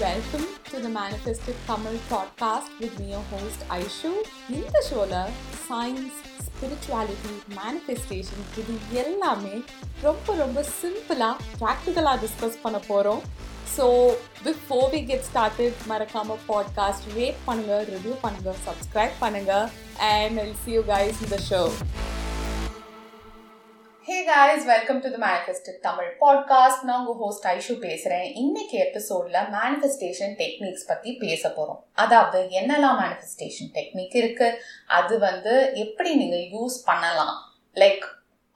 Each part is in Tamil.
Welcome to the Manifested Tamil podcast with me, your host Aishu. இந்த ஷோல சயின்ஸ் ஸ்பிரிச்சுவாலிட்டி மேனிஃபெஸ்டேஷன் இது எல்லாமே ரொம்ப ரொம்ப சிம்பிளாக ப்ராக்டிக்கலாக டிஸ்கஸ் பண்ண போகிறோம் so before we get started மறக்காம பாட்காஸ்ட் ரேட் பண்ணுங்க ரிவ்யூ பண்ணுங்க சப்ஸ்கிரைப் பண்ணுங்க and I'll see you guys இந்த show hey guys welcome to the manifested Tamil podcast நான் உங்கள் ஹோஸ்ட் ஐஷு பேசுகிறேன் இன்னைக்கு எபிசோடில் மேனிஃபெஸ்டேஷன் டெக்னிக்ஸ் பற்றி பேச போகிறோம் அதாவது என்னெல்லாம் மேனிஃபெஸ்டேஷன் டெக்னிக் இருக்குது அது வந்து எப்படி நீங்கள் யூஸ் பண்ணலாம்? Like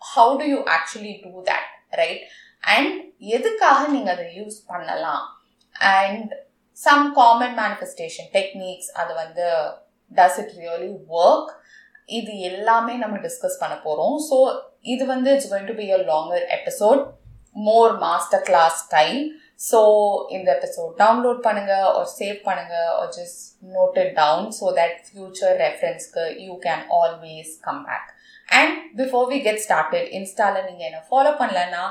how do you actually do that right and எதுக்காக நீங்கள் அதை யூஸ் பண்ணலாம்? And some common manifestation techniques அது வந்து டஸ் இட் ரியலி ஒர்க் இது எல்லாமே நம்ம டிஸ்கஸ் பண்ண போகிறோம் ஸோ இது வந்து it's going to be a longer episode more master class style so இந்த எபிசோட் டவுன்லோட் பண்ணுங்க ஒரு சேவ் பண்ணுங்க ஒரு just note it down so that future ரெஃபரன்ஸ்க்கு you can always come back and before we get started இன்ஸ்டாவில் நீங்கள் என்ன ஃபாலோ பண்ணலன்னா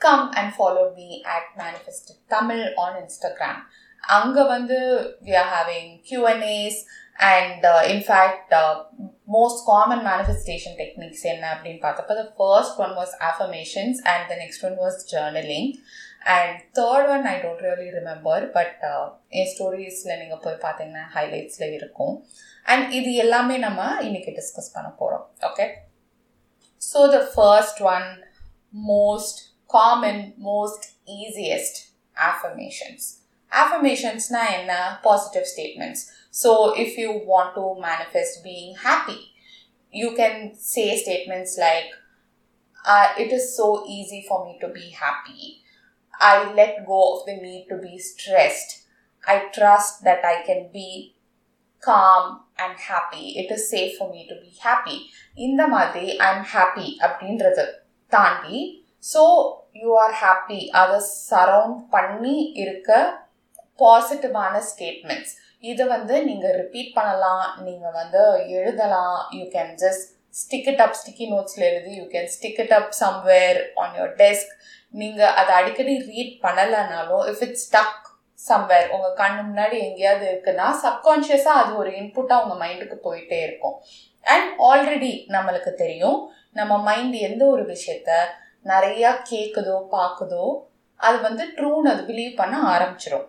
come and follow me at manifest Tamil on Instagram அங்கே வந்து we are having Q and As and in fact most common manifestation techniques என்ன அப்படின்னு பார்த்தப்போ the first one was affirmations and the next one was journaling and third one I don't really remember but என் ஸ்டோரிஸில் நீங்கள் போய் பார்த்தீங்கன்னா ஹைலைட்ஸில் இருக்கும். அண்ட் இது எல்லாமே நம்ம இன்னைக்கு டிஸ்கஸ் பண்ண போகிறோம் okay so the first one most common most easiest affirmations. Affirmationsனா என்ன? Positive statements so if you want to manifest being happy you can say statements like it is so easy for me to be happy I let go of the need to be stressed I trust that I can be calm and happy it is safe for me to be happy இந்த மாதிரி ஐ எம் ஹாப்பி அப்படின்றத தாண்டி ஸோ யூ ஆர் ஹாப்பி அதை சரவுண்ட் பண்ணி இருக்க பாசிட்டிவான ஸ்டேட்மெண்ட்ஸ் இதை வந்து நீங்கள் ரிப்பீட் பண்ணலாம் நீங்கள் வந்து எழுதலாம். You can just stick it up sticky நோட்ஸில் எழுதி you can stick it up somewhere on your desk நீங்கள் அதை அடிக்கடி ரீட் பண்ணலைனாலும் இஃப் இட்ஸ் ஸ்டக் சம்வேர் உங்கள் கண்ணு முன்னாடி எங்கேயாவது இருக்குன்னா சப்கான்ஷியஸாக அது ஒரு இன்புட்டாக உங்கள் மைண்டுக்கு போயிட்டே இருக்கும். அண்ட் ஆல்ரெடி நம்மளுக்கு தெரியும் நம்ம மைண்ட் எந்த ஒரு விஷயத்த நிறையா கேட்குதோ பார்க்குதோ அது வந்து ட்ரூன்னு அது பிலீவ் பண்ண ஆரம்பிச்சிடும்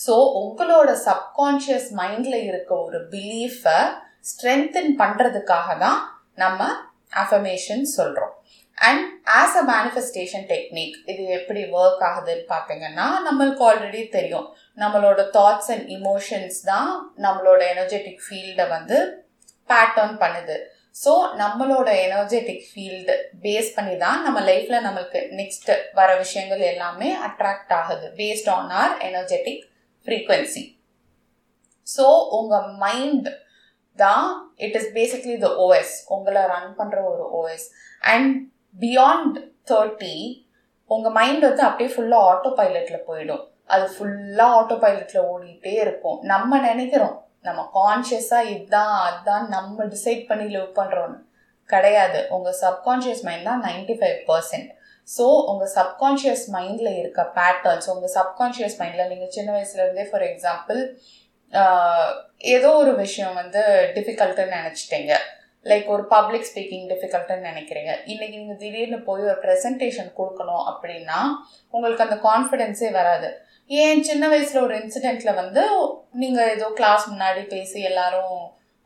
ஸோ உங்களோட சப்கான்ஷியஸ் மைண்டில் இருக்க ஒரு பிலீஃபை ஸ்ட்ரென்தன் பண்ணுறதுக்காக தான் நம்ம அஃபர்மேஷன் சொல்கிறோம் and as a manifestation technique இது எப்படி ஒர்க் ஆகுதுன்னு பார்த்தீங்கன்னா நம்மளுக்கு ஆல்ரெடி தெரியும். நம்மளோட தாட்ஸ் அண்ட் இமோஷன்ஸ் தான் நம்மளோட எனர்ஜெட்டிக் ஃபீல்டை வந்து பேட்டர்ன் பண்ணுது. ஸோ நம்மளோட எனர்ஜெட்டிக் ஃபீல்டு பேஸ் பண்ணி தான் நம்ம லைஃப்பில் நம்மளுக்கு நெக்ஸ்ட் வர விஷயங்கள் எல்லாமே அட்ராக்ட் ஆகுது based on our energetic frequency so உங்கள் மைண்ட் தான் it is basically the OS உங்களை ரன் பண்ணுற ஒரு ஓஎஸ் அண்ட் பியாண்ட் தேர்ட்டி உங்கள் மைண்ட் வந்து அப்படியே ஃபுல்லாக ஆட்டோ பைலட்டில் போயிடும். அது ஃபுல்லாக ஆட்டோ பைலட்டில் ஓடிட்டே இருக்கும். நம்ம நினைக்கிறோம் நம்ம கான்ஷியஸாக இதுதான் அதுதான் நம்ம டிசைட் பண்ணி லிவ் பண்ணுறோன்னு கிடையாது. உங்கள் சப்கான்ஷியஸ் மைண்ட் தான் நைன்டி ஃபைவ் பர்சன்ட் ஸோ உங்கள் சப்கான்ஷியஸ் மைண்டில் இருக்க பேட்டர்ன்ஸ் உங்கள் சப்கான்ஷியஸ் மைண்டில் நீங்கள் சின்ன வயசுலேருந்தே ஃபார் எக்ஸாம்பிள் ஏதோ ஒரு விஷயம் வந்து டிஃபிகல்ட்டுன்னு நினச்சிட்டீங்க. லைக் ஒரு பப்ளிக் ஸ்பீக்கிங் டிஃபிகல்ட்டுன்னு நினைக்கிறீங்க. இன்றைக்கி நீங்கள் திடீர்னு போய் ஒரு ப்ரெசன்டேஷன் கொடுக்கணும் அப்படின்னா உங்களுக்கு அந்த கான்ஃபிடென்ஸே வராது. ஏன் சின்ன வயசில் ஒரு இன்சிடெண்ட்டில் வந்து நீங்கள் ஏதோ கிளாஸ் முன்னாடி பேசி எல்லாரும்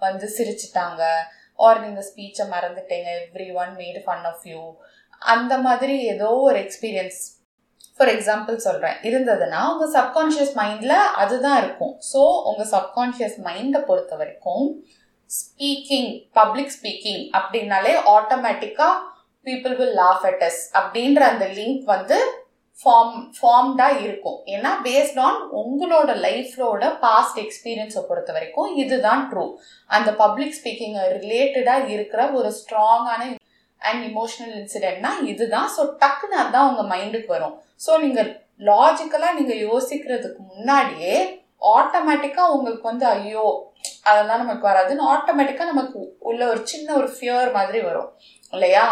வந்து சிரிச்சிட்டாங்க. ஆர் நீங்கள் ஸ்பீச்சை மறந்துட்டீங்க. Everyone made fun of you அந்த மாதிரி ஏதோ ஒரு எக்ஸ்பீரியன்ஸ் ஃபார் எக்ஸாம்பிள் சொல்கிறேன் இருந்ததுன்னா உங்கள் சப்கான்ஷியஸ் மைண்டில் அதுதான் இருக்கும். ஸோ உங்கள் சப்கான்ஷியஸ் மைண்டை பொறுத்த வரைக்கும் ஸ்பீக்கிங் பப்ளிக் ஸ்பீக்கிங் அப்படின்னாலே ஆட்டோமேட்டிக்காக people will laugh at us அப்படின்ற அந்த லிங்க் வந்து ஃபார்ம் ஃபார்ம்டாக இருக்கும். ஏன்னா பேஸ்ட் ஆன் உங்களோட லைஃப்லோட பாஸ்ட் எக்ஸ்பீரியன்ஸை பொறுத்த வரைக்கும் இதுதான் ட்ரூ அந்த பப்ளிக் ஸ்பீக்கிங் ரிலேட்டடாக இருக்கிற ஒரு ஸ்ட்ராங்கான அண்ட் இமோஷனல் இன்சிடென்ட்னா இதுதான். ஸோ டக்குன்னு அதுதான் உங்கள் மைண்டுக்கு வரும். ஸோ நீங்கள் லாஜிக்கலாக நீங்கள் யோசிக்கிறதுக்கு முன்னாடியே ஆட்டோமேட்டிக்காக உங்களுக்கு வந்து ஐயோ அதெல்லாம் நமக்கு வராதுன்னு ஆட்டோமேட்டிக்காக நமக்கு உள்ள ஒரு சின்ன ஒரு ஃபியர் மாதிரி வரும். இல்லையா?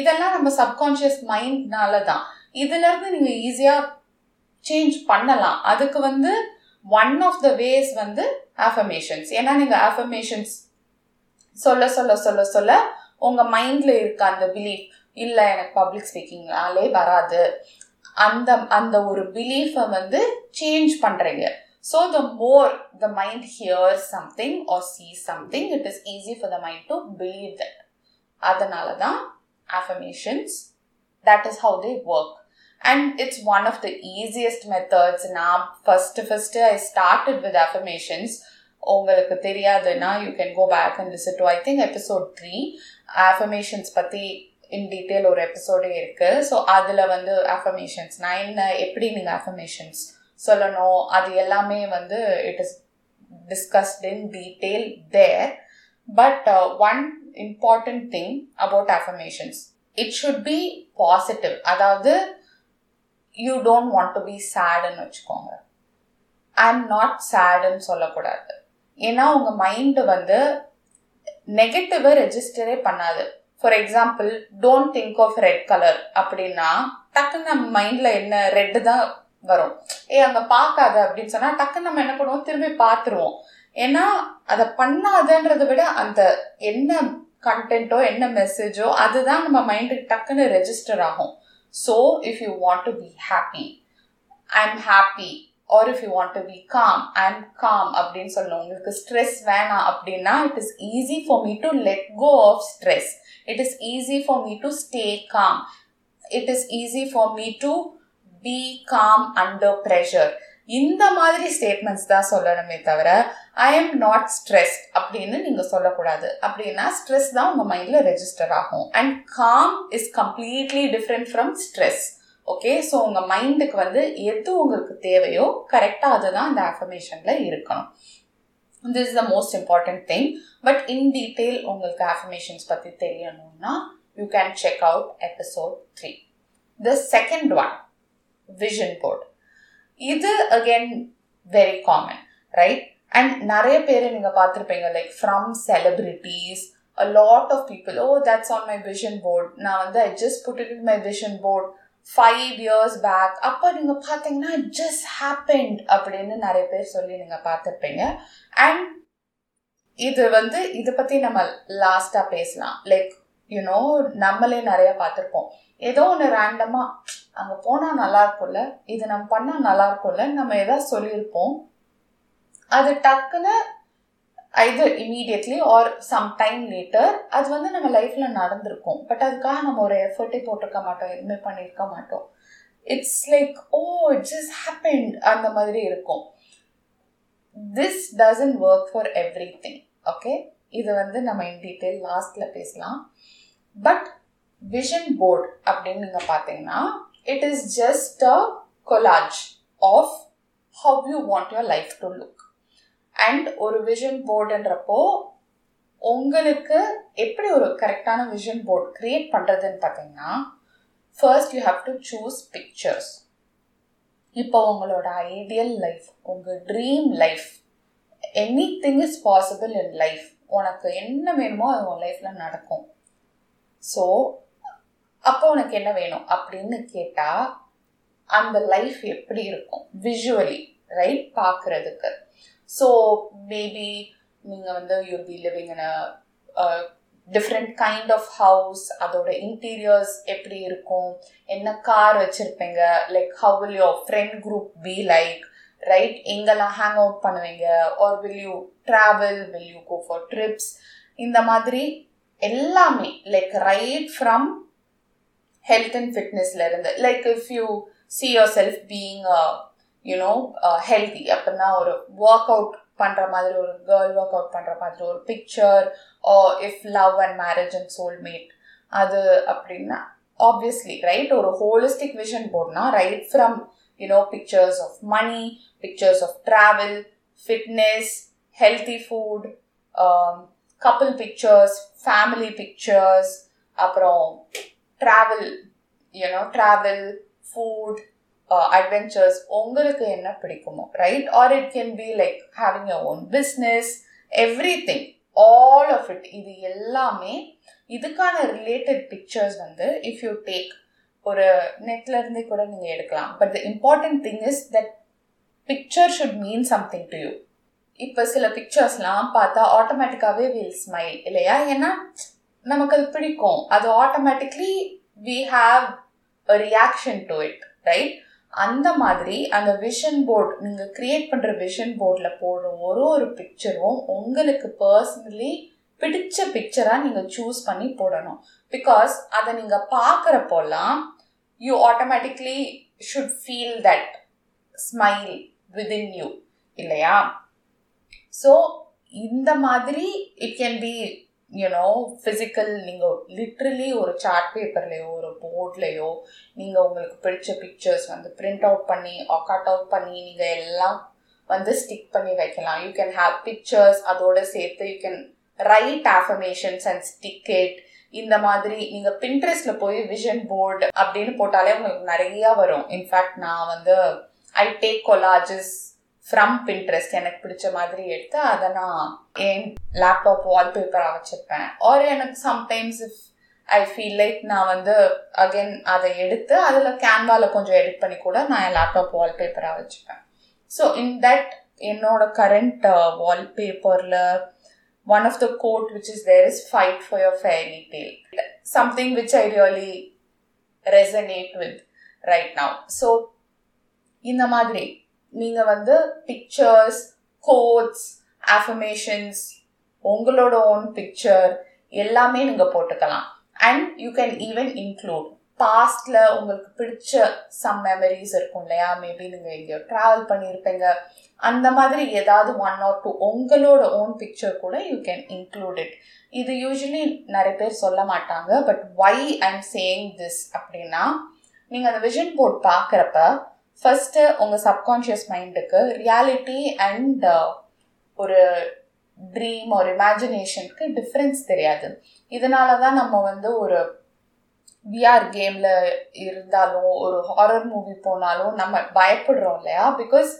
இதெல்லாம் நம்ம சப்கான்ஷியஸ் மைண்ட்னால தான் இதுலேருந்து நீங்கள் ஈஸியாக சேஞ்ச் பண்ணலாம். அதுக்கு வந்து ஒன் ஆஃப் த வேஸ் வந்து ஆஃபர்மேஷன்ஸ் ஏன்னா நீங்கள் ஆஃபர்மேஷன்ஸ் சொல்ல சொல்ல சொல்ல சொல்ல உங்கள் மைண்டில் இருக்க அந்த பிலீஃப் இல்லை எனக்கு பப்ளிக் ஸ்பீக்கிங்னாலே வராது. அந்த அந்த ஒரு பிலீஃபை வந்து சேஞ்ச் பண்ணுறீங்க so the more the mind hear something or see something it is easy for the mind to believe that அதனால தான் affirmations that is how they work and it's one of the easiest methods நான் first first I started with affirmations உங்களுக்கு தெரியாதுன்னா you can go back and listen to I think episode three affirmations பற்றி இன் டீட்டெயில் ஒரு எபிசோடே இருக்குது ஸோ அதில் வந்து அஃபர்மேஷன்ஸ் நான் என்ன எப்படி நீங்கள் அஃபர்மேஷன்ஸ் சொல்லணும்? அது எல்லாமே வந்து it is discussed in detail there but one important thing about affirmations it should be positive அதாவது you don't want to be சேடுன்னு வச்சுக்கோங்க. ஐ எம் நாட் சேடுன்னு சொல்லக்கூடாது. ஏன்னா உங்கள் மைண்டு வந்து நெகட்டிவை ரெஜிஸ்டரே பண்ணாது. For example don't think of red colour அப்படின்னா டக்குன்னு நம்ம மைண்ட்ல என்ன ரெட்டு தான் வரும். ஏ அங்க பார்க்காத அப்படின்னு சொன்னா டக்குன்னு நம்ம என்ன பண்ணுவோம்? திரும்பி பார்த்துருவோம். ஏன்னா அதை பண்ணாதன்றதை விட அந்த என்ன கண்டென்ட்டோ என்ன மெசேஜோ அதுதான் நம்ம மைண்டுக்கு டக்குன்னு ரெஜிஸ்டர் ஆகும். So if you want to be happy I am happy or if you want to be calm I calm அப்படின்னு சொல்லணும் உங்களுக்கு ஸ்ட்ரெஸ் வேணாம் அப்படின்னா it is easy for me to let go of stress it is easy for me to stay calm it is easy for me to be calm under pressure இந்த மாதிரி ஸ்டேட்மெண்ட்ஸ் தான் சொல்லணுமே தவிர ஐ எம் நாட் ஸ்ட்ரெஸ் அப்படின்னு நீங்கள் சொல்லக்கூடாது. அப்படின்னா ஸ்ட்ரெஸ் தான் உங்கள் மைண்டில் ரெஜிஸ்டர் ஆகும். And calm is completely different from stress okay so உங்கள் மைண்டுக்கு வந்து எது உங்களுக்கு தேவையோ கரெக்டாக அதுதான் அந்த அஃபர்மேஷனில் இருக்கணும். This is the most important thing but in detail உங்களுக்கு அஃபர்மேஷன்ஸ் பற்றி தெரியணும்னா you can check out episode three the second one vision board இது again very common right and நிறைய பேர் நீங்கள் பார்த்துருப்பீங்க like from celebrities a lot of people oh that's on my vision board நான் வந்து I just put it in my vision five years back அப்போ நீங்கள் பார்த்தீங்கன்னா ஜஸ்ட் ஹேப்பன்ட் அப்படின்னு நிறைய பேர் சொல்லி நீங்கள் பார்த்துருப்பீங்க. அண்ட் இது வந்து இதை பற்றி நம்ம லாஸ்ட்டாக பேசலாம். லைக் யூனோ நம்மளே நிறைய பார்த்துருப்போம். ஏதோ ஒன்று ரேண்டமாக அங்கே போனால் நல்லா இருக்கும்ல இது நம்ம பண்ணால் நல்லா இருக்கும்ல நம்ம எதாவது சொல்லியிருப்போம். அது டக்குன்னு either immediately or some time later அது வந்து நம்ம லைஃப்ல நடந்திருக்கும். பட் அதுக்காக நம்ம ஒரு எஃபர்ட்டே போட்டிருக்க மாட்டோம் எதுவுமே பண்ணியிருக்க மாட்டோம். It's like oh it just happened அந்த மாதிரி இருக்கும். This doesn't work for everything okay இது வந்து நம்ம இன் டீட்டெயில் லாஸ்ட்ல பேசலாம். பட் விஷன் போர்ட் அப்படின்னு நீங்கள் பார்த்தீங்கன்னா it is just a collage of how you want your life to look and ஒரு விஷன் போர்டுன்றப்போ உங்களுக்கு எப்படி ஒரு கரெக்டான விஷன் போர்டு கிரியேட் பண்ணுறதுன்னு பார்த்தீங்கன்னா first you have to choose pictures இப்போ உங்களோட ஐடியல் லைஃப் உங்கள் dream life anything is possible in life உனக்கு என்ன வேணுமோ அது உன் லைஃப்பில் நடக்கும். ஸோ அப்போ உனக்கு என்ன வேணும் அப்படின்னு கேட்டால் அந்த லைஃப் எப்படி இருக்கும்? விஷுவலி ரைட் பார்க்குறதுக்கு. ஸோ மேபி நீங்கள் வந்து you'll be living in a different kind of house அதோட இன்டீரியர்ஸ் எப்படி இருக்கும்? என்ன கார் வச்சுருப்பீங்க? Like how will your friend group be like right எங்கெல்லாம் ஹேங் அவுட் பண்ணுவீங்க? Or will you travel will you go for trips இந்த மாதிரி எல்லாமே like right from health and ஃபிட்னஸ்ல இருந்து. Like if you see yourself being you know healthy அப்படின்னா ஒரு ஒர்க் அவுட் பண்ணுற மாதிரி ஒரு கேர்ள் ஒர்க் அவுட் பண்ணுற மாதிரி ஒரு picture if love and marriage and soulmate அது அப்படின்னா ஆப்வியஸ்லி ரைட் ஒரு holistic vision போர்ட்னா right from you know pictures of money pictures of travel fitness healthy food couple pictures family pictures அப்புறம் travel you know travel food Uh, adventures உங்களுக்கு என்ன பிடிக்குமோ right or it can be like having your own business everything all of it இது எல்லாமே இதுக்கான ரிலேட்டட் பிக்சர்ஸ் வந்து இஃப் யூ டேக் ஒரு நெட்ல இருந்தே கூட நீங்கள் எடுக்கலாம். But the important thing is that picture should mean something to you இப்போ சில பிக்சர்ஸ்லாம் பார்த்தா ஆட்டோமேட்டிக்காகவே வில் ஸ்மைல் இல்லையா? ஏன்னா நமக்கு அது பிடிக்கும். அது automatically we have a reaction to it right அந்த மாதிரி அந்த விஷன் போர்ட் நீங்கள் கிரியேட் பண்ணுற விஷன் போர்டில் போடுற ஒரு ஒரு பிக்சரும் உங்களுக்கு பர்சனலி பிடிச்ச பிக்சராக நீங்கள் சூஸ் பண்ணி போடணும். பிகாஸ் அதை நீங்கள் பார்க்குறப்போலாம் you automatically should feel that smile within you இல்லையா? ஸோ இந்த மாதிரி it can be you know physical நீங்கள் லிட்ரலி ஒரு சார்ட் பேப்பர்லேயோ ஒரு போர்ட்லேயோ நீங்கள் உங்களுக்கு பிடிச்ச பிக்சர்ஸ் வந்து பிரிண்ட் அவுட் பண்ணி கட் அவுட் பண்ணி நீங்கள் எல்லாம் வந்து ஸ்டிக் பண்ணி வைக்கலாம். யூ கேன் ஹாவ் பிக்சர்ஸ் அதோட சேர்த்து you can write affirmations and stick it இந்த மாதிரி நீங்கள் பின்ட்ரெஸ்ட்ல போய் விஷன் போர்டு அப்படின்னு போட்டாலே உங்களுக்கு நிறைய வரும். இன்ஃபேக்ட் நான் வந்து I take collages from Pinterest எனக்கு பிடிச்ச மாதிரி எடுத்து அதை நான் என் லேப்டாப் வால்பேப்பராக வச்சுருப்பேன். ஆர் எனக்கு sometimes if I feel like நான் வந்து அகைன் அதை எடுத்து அதில் கேன்வாவில் கொஞ்சம் எடிட் பண்ணி கூட நான் என் லேப்டாப் வால்பேப்பராக வச்சுப்பேன். ஸோ இன் தட் என்னோட current வால்பேப்பரில் one of the quote which is there is fight for your fairy tale something which I really resonate with right now so இந்த மாதிரி நீங்கள் வந்து பிக்சர்ஸ் கோட்ஸ் அஃபர்மேஷன்ஸ் உங்களோட ஓன் பிக்சர் எல்லாமே நீங்கள் போட்டுக்கலாம். And you can even include பாஸ்ட்ல உங்களுக்கு பிடிச்ச சம் மெமரிஸ் இருக்கும் இல்லையா? மேபி நீங்க எங்கேயோ ட்ராவல் பண்ணியிருப்பீங்க. அந்த மாதிரி ஏதாவது ஒன் ஆர் டூ உங்களோட ஓன் பிக்சர் கூட யூ கேன் இன்க்ளூட் இட் இது யூஸ்வலி நிறைய பேர் சொல்ல மாட்டாங்க. But why am saying this அப்படின்னா நீங்கள் அந்த விஷன் போர்ட் பார்க்குறப்ப ஃபஸ்ட்டு உங்கள் சப்கான்ஷியஸ் மைண்டுக்கு ரியாலிட்டி அண்ட் ஒரு ட்ரீம் ஒரு இமேஜினேஷனுக்கு டிஃப்ரென்ஸ் தெரியாது. இதனால தான் நம்ம வந்து ஒரு விஆர் கேமில் இருந்தாலும் ஒரு ஹாரர் மூவி போனாலும் நம்ம பயப்படுறோம் இல்லையா? Because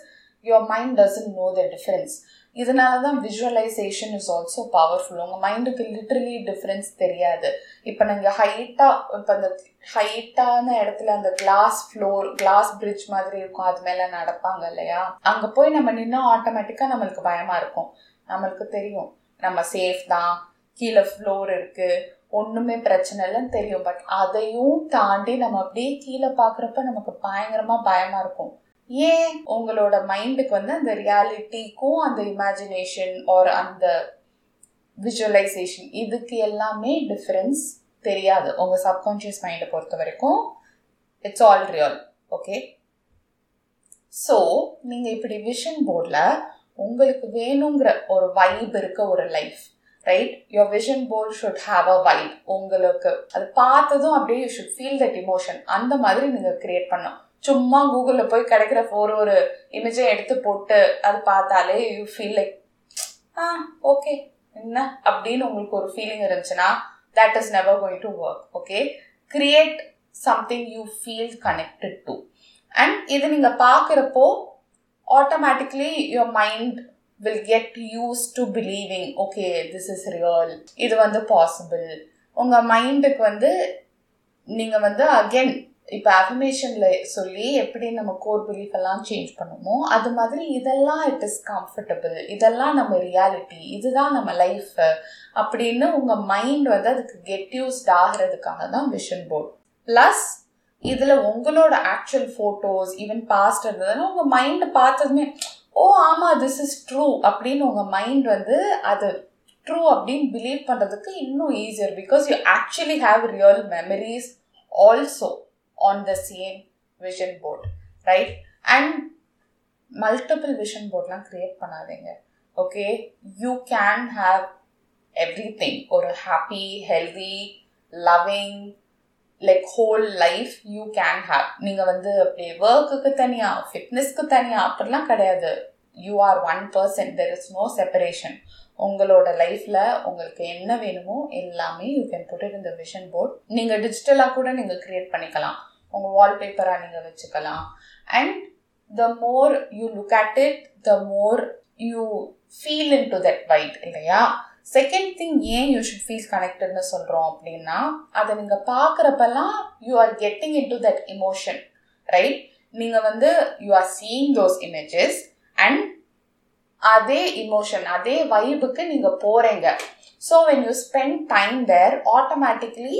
your mind doesn't know the difference இதனால தான் விஜுவலைசேஷன் இஸ் ஆல்சோ பவர்ஃபுல் உங்கள் மைண்டுக்கு லிட்ரலி டிஃப்ரென்ஸ் தெரியாது. இப்போ நீங்கள் ஹைட்டாக இப்போ அந்த ஹைட்டான இடத்துல அந்த கிளாஸ் ஃப்ளோர் கிளாஸ் பிரிட்ஜ் மாதிரி இருக்கும் அது மேலே நடப்பாங்க இல்லையா? அங்கே போய் நம்ம நின்று ஆட்டோமேட்டிக்காக நம்மளுக்கு பயமாக இருக்கும். நம்மளுக்கு தெரியும். நம்ம சேஃப் தான் கீழே ஃப்ளோர் இருக்குது ஒன்றுமே பிரச்சனை இல்லைன்னு தெரியும். பட் அதையும் தாண்டி நம்ம அப்படியே கீழே பார்க்குறப்ப நமக்கு பயங்கரமாக பயமாக இருக்கும். ஏன்? உங்களோட மைண்டுக்கு வந்து அந்த ரியாலிட்டிக்கும் அந்த இமேஜினேஷன் ஆர் அந்த விஷுவலைசேஷன் இதுக்கு எல்லாமே டிஃப்ரென்ஸ் தெரியாது. உங்கள் சப்கான்ஷியஸ் மைண்டை பொறுத்த வரைக்கும் it's all real okay so நீங்கள் இப்படி விஷன் போர்டில் உங்களுக்கு வேணுங்கிற ஒரு வைப் இருக்க ஒரு life right your vision board should have a vibe உங்களுக்கு அது பார்த்ததும் அப்படியே you should feel that emotion அந்த மாதிரி நீங்கள் கிரியேட் பண்ணும் சும்மா கூகுளில் போய் கிடைக்கிற ஒரு ஒரு இமேஜை எடுத்து போட்டு அது பார்த்தாலே you feel like ah okay என்ன அப்படின்னு உங்களுக்கு ஒரு ஃபீலிங் இருந்துச்சுன்னா that is never going to work okay create something you feel connected to and இது நீங்கள் பார்க்குறப்போ automatically your mind will get use to believing okay this is real இது வந்து பாசிபிள் உங்கள் மைண்டுக்கு வந்து நீங்கள் வந்து அகெயின் இப்போ அஃபர்மேஷனில் சொல்லி எப்படி நம்ம கோர் பிலீஃப் எல்லாம் சேஞ்ச் பண்ணுமோ அது மாதிரி இதெல்லாம் இட் இஸ் கம்ஃபர்டபுள் இதெல்லாம் நம்ம ரியாலிட்டி இதுதான் நம்ம லைஃப் அப்படின்னு உங்கள் மைண்ட் வந்து அதுக்கு கெட் யூஸ்ட் ஆகிறதுக்காக தான் விஷன் போர்ட் ப்ளஸ் இதில் உங்களோட ஆக்சுவல் ஃபோட்டோஸ் ஈவன் பாஸ்ட் இருந்ததுன்னா உங்கள் மைண்டை பார்த்ததுமே ஓ ஆமாம் திஸ் இஸ் ட்ரூ அப்படின்னு உங்கள் மைண்ட் வந்து அது ட்ரூ அப்படின்னு பிலீவ் பண்ணுறதுக்கு இன்னும் easier because you actually have real memories also on the same vision board right and multiple vision போர்ட்லாம் create பண்ணாதீங்க okay you can have everything ஒரு happy healthy loving like whole life you can have நீங்கள் வந்து அப்படியே ஒர்க்குக்கு தனியாக ஃபிட்னஸ்க்கு தனியாக அப்படிலாம் கிடையாது. You are one person there is no separation உங்களோட லைஃப்பில் உங்களுக்கு என்ன வேணுமோ எல்லாமே யூ கேன் புட் இட் இந்த விஷன் போர்ட் நீங்கள் டிஜிட்டலாக கூட நீங்கள் க்ரியேட் பண்ணிக்கலாம். உங்கள் வால்பேப்பராக நீங்கள் வச்சுக்கலாம். And the more you look at it the more you feel into that vibe இல்லையா? செகண்ட் திங் ஏன் யூ ஷுட் ஃபீல் கனெக்டட்னு சொல்கிறோம் அப்படின்னா அதை நீங்கள் பார்க்குறப்பெல்லாம் you are getting into that emotion right நீங்கள் வந்து you are seeing those images and அதே இமோஷன் அதே வைபுக்கு நீங்கள் போகிறீங்க so when you spend time there automatically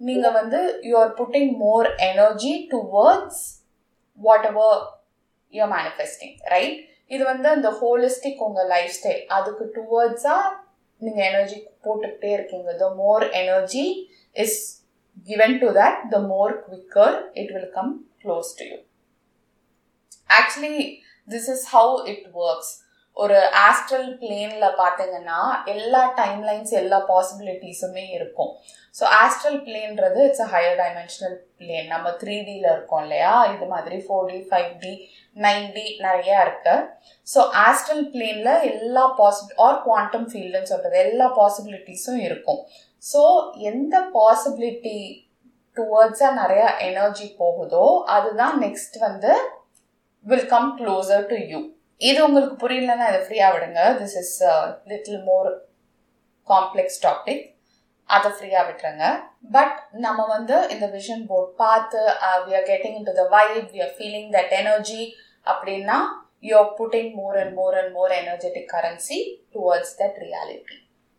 நீங்கள் வந்து you are putting more energy towards what ever you're manifesting right இது வந்து அந்த ஹோலிஸ்டிக் உங்கள் லைஃப் ஸ்டைல் அதுக்கு டுவர்ட்ஸாக நீங்கள் எனர்ஜி போட்டுக்கிட்டே இருக்கீங்க. The more energy is given to that the more quicker it will come close to you actually this is how it works ஒரு ஆஸ்ட்ரல் பிளேனில் பார்த்தீங்கன்னா எல்லா டைம்லைன்ஸ் எல்லா பாசிபிலிட்டிஸுமே இருக்கும். So astral பிளேன்றது it's a higher dimensional plane நம்ம த்ரீ டியில் இருக்கோம் இல்லையா? இது மாதிரி four D five D nine D நிறையா இருக்கு. ஸோ ஆஸ்ட்ரல் பிளேனில் எல்லா பாசிபிள் ஆர் குவாண்டம் ஃபீல்டுன்னு சொல்கிறது எல்லா பாசிபிலிட்டிஸும் இருக்கும். ஸோ எந்த பாசிபிலிட்டி டுவர்ட்ஸாக நிறையா எனர்ஜி போகுதோ அதுதான் நெக்ஸ்ட் வந்து will come closer to you இது உங்களுக்கு புரியலன்னா இதை ஃப்ரீயாக விடுங்க. This is little more complex topic அதை ஃப்ரீயாக விட்டுருங்க. பட் நம்ம வந்து இந்த விஷன் போர்ட் பார்த்து we are getting into the vibe we are feeling that energy அப்படின்னா you are putting more and more and more energetic currency towards that reality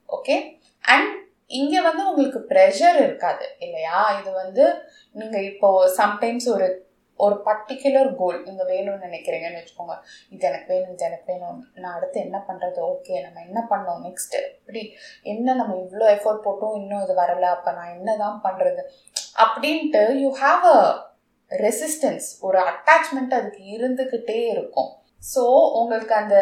okay and இங்கே வந்து உங்களுக்கு ப்ரெஷர் இருக்காது. இல்லையா? இது வந்து நீங்கள் இப்போது சம்டைம்ஸ் ஒரு ஒரு பர்டிகுலர் கோல் இந்த வேணும்னு நினைக்கிறீங்கன்னு வச்சுக்கோங்க. இது எனக்கு வேணும் இது எனக்கு வேணும். நான் அடுத்து என்ன பண்ணுறது ஓகே நம்ம என்ன பண்ணோம்? நெக்ஸ்ட்டு இப்படி என்ன நம்ம இவ்வளோ எஃபோர்ட் போட்டும் இன்னும் இது வரலை அப்போ நான் என்ன தான் பண்ணுறது அப்படின்ட்டு யூ ஹாவ் அ ரெசிஸ்டன்ஸ் ஒரு அட்டாச்மெண்ட் அதுக்கு இருந்துக்கிட்டே இருக்கும். ஸோ உங்களுக்கு அந்த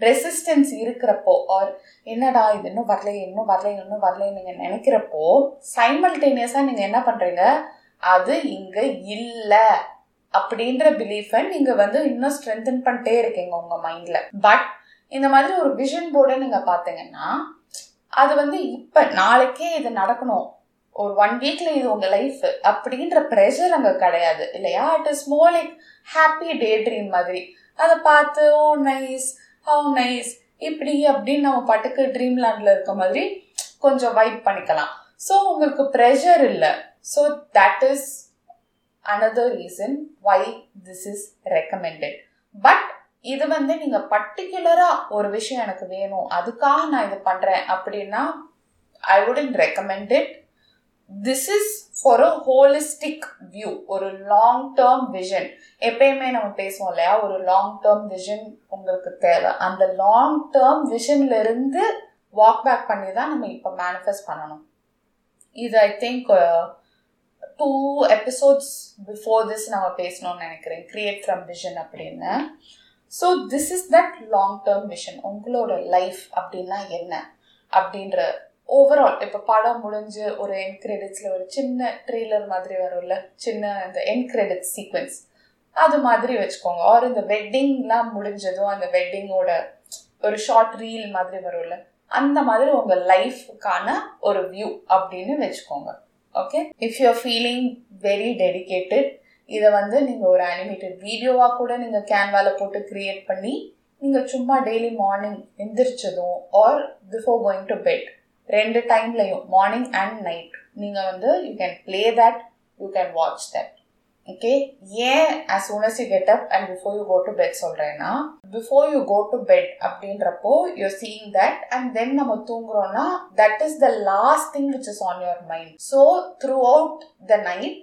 ரெசிஸ்டன்ஸ் இருக்கிறப்போ ஆர் என்னடா இது இன்னும் வரலையே இன்னும் வரலையே இன்னும் வரலையே நீங்கள் நினைக்கிறப்போ சைமல்டேனியஸாக நீங்கள் என்ன பண்ணுறீங்க அது இங்கே இல்லை அப்படின்ற பிலீஃபை நீங்கள் வந்து இன்னும் ஸ்ட்ரென்தன் பண்ணிட்டே இருக்கீங்க உங்கள் மைண்டில் பட் இந்த மாதிரி ஒரு விஷன் போர்டை நீங்கள் பார்த்தீங்கன்னா அது வந்து இப்போ நாளைக்கே இது நடக்கணும். ஒரு ஒன் வீக்ல இது உங்க லைஃப் அப்படின்ற ப்ரெஷர் அங்கே கிடையாது இல்லையா? It is more like happy daydream மாதிரி. அதை பார்த்து ஓ நைஸ் ஹவு நைஸ் இப்படி அப்படின்னு நம்ம பாட்டுக்கு ட்ரீம் லேண்டில் இருக்க மாதிரி கொஞ்சம் வைப் பண்ணிக்கலாம். ஸோ உங்களுக்கு ப்ரெஷர் இல்லை. So that is another reason why this is recommended. But இது வந்து நீங்கள் பர்டிகுலரா ஒரு விஷயம் எனக்கு வேணும். அதுக்காக நான் இது பண்ணுறேன் அப்படின்னா I wouldn't recommend it this is for a holistic view ஒரு லாங் டேர்ம் விஷன் எப்பயுமே நம்ம பேசுவோம் இல்லையா? ஒரு லாங் டேர்ம் விஷன் உங்களுக்கு தேவை. அந்த லாங் டேர்ம் விஷன்ல இருந்து வாக் பேக் பண்ணி தான் நம்ம இப்போ மேனிஃபெஸ்ட் பண்ணணும். இது I think two episodes before this நம்ம பேசணும்னு நினைக்கிறேன். கிரியேட் ஃப்ரம் விஷன் அப்படின்னு. So this is that long term vision உங்களோட லைஃப் அப்படின்னா என்ன? அப்படின்ற ஓவரால் இப்போ படம் முடிஞ்சு ஒரு என் கிரெடிட்ஸில் ஒரு சின்ன ட்ரெய்லர் மாதிரி வரும்ல? சின்ன இந்த என் கிரெடிட்ஸ் சீக்வன்ஸ் அது மாதிரி வச்சுக்கோங்க. ஆர் இந்த வெட்டிங்லாம் முடிஞ்சதும் அந்த வெட்டிங்கோட ஒரு ஷார்ட் ரீல் மாதிரி வரும்ல? அந்த மாதிரி உங்கள் லைஃப்க்கான ஒரு வியூ அப்படின்னு வச்சுக்கோங்க. Okay if you are feeling very dedicated இதை வந்து நீங்கள் ஒரு அனிமேட்டட் வீடியோவாக கூட நீங்கள் கேன்வாவில் போட்டு க்ரியேட் பண்ணி நீங்கள் சும்மா daily morning எந்திரிச்சதும் or before going to bed ரெண்டு டைம்லையும் மார்னிங் அண்ட் நைட் நீங்கள் வந்து you can play that you can watch that okay ஏன் as soon as you get up and before you go to bed சொல்கிறேன்னா before you go to bed அப்படின்றப்போ you seeing that and then நம்ம தூங்குறோம்னா that is the last thing which is on your mind so throughout the night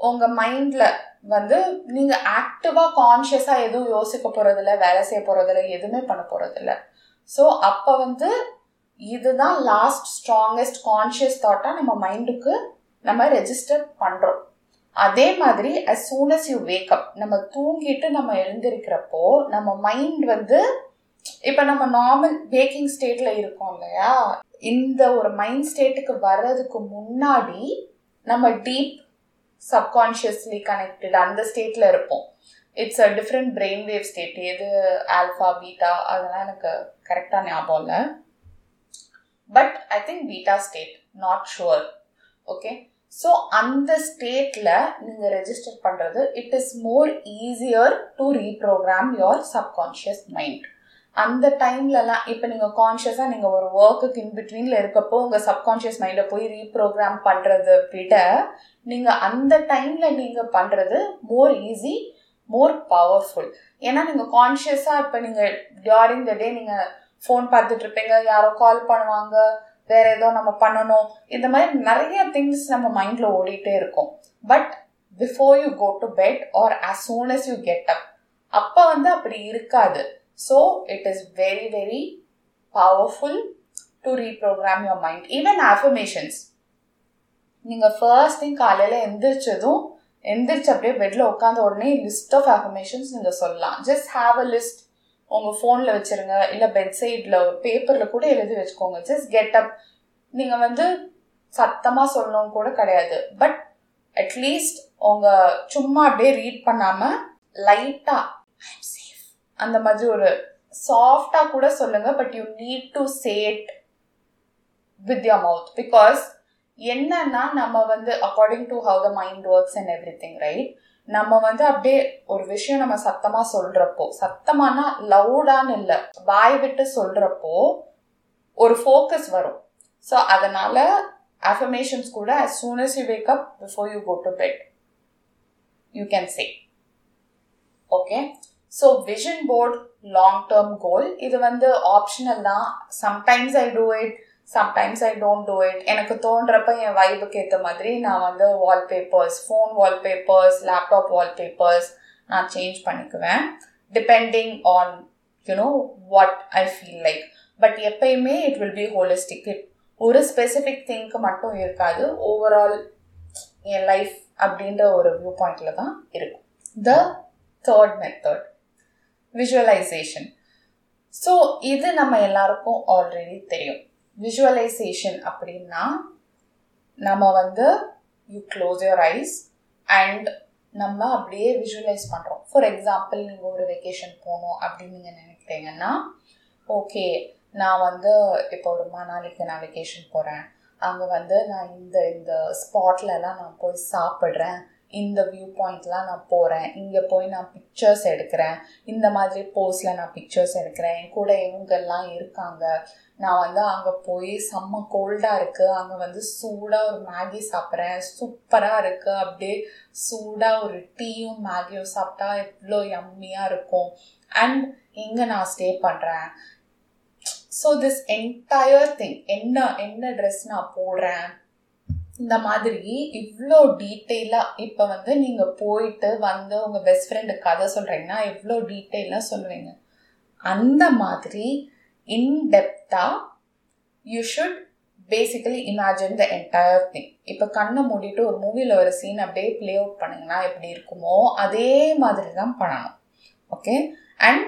உங்கள் மைண்டில் வந்து நீங்கள் ஆக்டிவாக கான்ஷியஸாக எதுவும் யோசிக்க போகிறதில்ல வேலை செய்ய போகிறதில்ல எதுவுமே பண்ண போகிறதில்ல ஸோ அப்போ வந்து இதுதான் லாஸ்ட் ஸ்ட்ராங்கஸ்ட் கான்ஷியஸ் தாட்டாக நம்ம மைண்டுக்கு நம்ம ரெஜிஸ்டர் பண்ணுறோம் அதே மாதிரி as soon as you wake up நம்ம தூங்கிட்டு நம்ம எழுந்திருக்கிறப்போ நம்ம மைண்ட் வந்து இப்போ நம்ம நார்மல் வேக்கிங் ஸ்டேட்ல இருக்கோம் இல்லையா? இந்த ஒரு மைண்ட் ஸ்டேட்டுக்கு வர்றதுக்கு முன்னாடி நம்ம டீப் சப்கான்ஷியஸ்லி கனெக்டட் அந்த ஸ்டேட்ல இருப்போம். It's a different brain wave state எது ஆல்ஃபா பீட்டா அதெல்லாம் எனக்கு கரெக்டாக ஞாபகம் இல்லை. But I think beta state not sure okay so அந்த ஸ்டேட்டில் நீங்கள் ரெஜிஸ்டர் பண்ணுறது it is more easier to reprogram your subconscious mind அந்த டைம்லலாம் இப்போ நீங்கள் கான்ஷியஸாக நீங்கள் ஒரு ஒர்க்குக்கு இன்பிட்வீனில் இருக்கப்போ உங்கள் சப்கான்ஷியஸ் மைண்டை போய் ரீப்ரோக்ராம் பண்ணுறத விட நீங்கள் அந்த டைமில் நீங்கள் பண்ணுறது மோர் ஈஸி மோர் பவர்ஃபுல் ஏன்னா நீங்கள் கான்ஷியஸாக இப்போ நீங்கள் டியூரிங் த டே நீங்கள் ஃபோன் பார்த்துட்ருப்பீங்க யாரோ கால் பண்ணுவாங்க வேற ஏதோ நம்ம பண்ணணும். இந்த மாதிரி நிறைய திங்ஸ் நம்ம மைண்டில் ஓடிட்டே இருக்கும். But before you go to bed or as soon as you get up அப்போ வந்து அப்படி இருக்காது. So it is very very powerful to reprogram your mind even affirmations நீங்கள் ஃபர்ஸ்ட் திங் காலையில் எந்திரிச்சதும் எந்திரிச்சு அப்படியே பெட்டில் உட்காந்த உடனே லிஸ்ட் ஆஃப் அஃபர்மேஷன்ஸ் நீங்கள் சொல்லலாம். ஜஸ்ட் ஹாவ் அ லிஸ்ட் உங்கள் ஃபோனில் வச்சுருங்க இல்லை பெட் சைடில் ஒரு பேப்பரில் கூட எழுதி வச்சுக்கோங்க. ஜஸ்ட் கெட் அப் நீங்கள் வந்து சத்தமாக சொல்லணும் கூட கிடையாது. பட் அட்லீஸ்ட் உங்கள் சும்மா அப்படியே ரீட் பண்ணாமல் லைட்டாக ஐம் சேஃப் அந்த மாதிரி ஒரு சாஃப்டாக கூட சொல்லுங்கள் but you need to chat with your mouth because என்னன்னா நம்ம வந்து according to how the mind works and everything right நம்ம வந்து அப்படியே ஒரு விஷயம் நம்ம சத்தமா சொல்றப்போ சத்தமானா லவுடான்னு இல்லை வாய் விட்டு சொல்றப்போ ஒரு ஃபோக்கஸ் வரும். ஸோ அதனால அஃபர்மேஷன்ஸ் கூட as soon as you wake up before you go to bed you can say okay so vision board long term goal இது வந்து ஆப்ஷனல் தான். Sometimes I do it sometimes I don't do it எனக்கு தோன்றப்ப என் வைபுக்கு ஏற்ற மாதிரி நான் வந்து wallpapers phone wallpapers laptop wallpapers நான் சேஞ்ச் பண்ணிக்குவேன். Depending on you know what I feel like but எப்பயுமே it will be holistic it ஒரு ஸ்பெசிஃபிக் திங்க்கு மட்டும் இருக்காது. ஓவரால் என் லைஃப் அப்படின்ற ஒரு வியூ பாயிண்டில் தான் இருக்கும். The third method visualisation so இது நம்ம எல்லாருக்கும் ஆல்ரெடி தெரியும். விஷுவலைசேஷன் அப்படின்னா நம்ம வந்து you close your eyes and நம்ம அப்படியே விஷுவலைஸ் பண்ணுறோம் ஃபார் எக்ஸாம்பிள் நீங்கள் ஒரு வெக்கேஷன் போகணும் அப்படின்னு நீங்கள் நினைக்கிறீங்கன்னா ஓகே நான் வந்து இப்போ ஒரு மணாலிக்கு நான் வெக்கேஷன் போகிறேன் அங்கே வந்து நான் இந்த இந்த ஸ்பாட்லலாம் நான் போய் சாப்பிட்றேன். இந்த வியூ பாயிண்ட்லாம் நான் போகிறேன் இங்கே போய் நான் பிக்சர்ஸ் எடுக்கிறேன். இந்த மாதிரி போஸில் நான் பிக்சர்ஸ் எடுக்கிறேன். என் கூட இவங்கெல்லாம் இருக்காங்க. நான் வந்து அங்கே போய் செம்ம கோல்டாக இருக்குது அங்கே வந்து சூடாக ஒரு மேகி சாப்பிட்றேன். சூப்பராக இருக்குது அப்படியே சூடாக ஒரு டீயும் மேகியும் சாப்பிட்டா எவ்வளோ எம்மியாக இருக்கும். அண்ட் எங்கே நான் ஸ்டே பண்ணுறேன் ஸோ திஸ் என்டையர் திங் என்ன என்ன ட்ரெஸ் நான் போடுறேன்? இந்த மாதிரி இவ்வளோ டீட்டெயிலாக இப்போ வந்து நீங்கள் போயிட்டு வந்து உங்கள் பெஸ்ட் ஃப்ரெண்டு கதை சொல்கிறீங்கன்னா இவ்வளோ டீட்டெயிலாக சொல்லுவீங்க? அந்த மாதிரி இன்டெப்த்தாக you should basically imagine the entire thing இப்போ கண்ணை மூடிட்டு ஒரு மூவியில் ஒரு சீன் அப்படியே ப்ளே அவுட் பண்ணிங்கன்னா எப்படி இருக்குமோ அதே மாதிரி தான் பண்ணணும். Okay and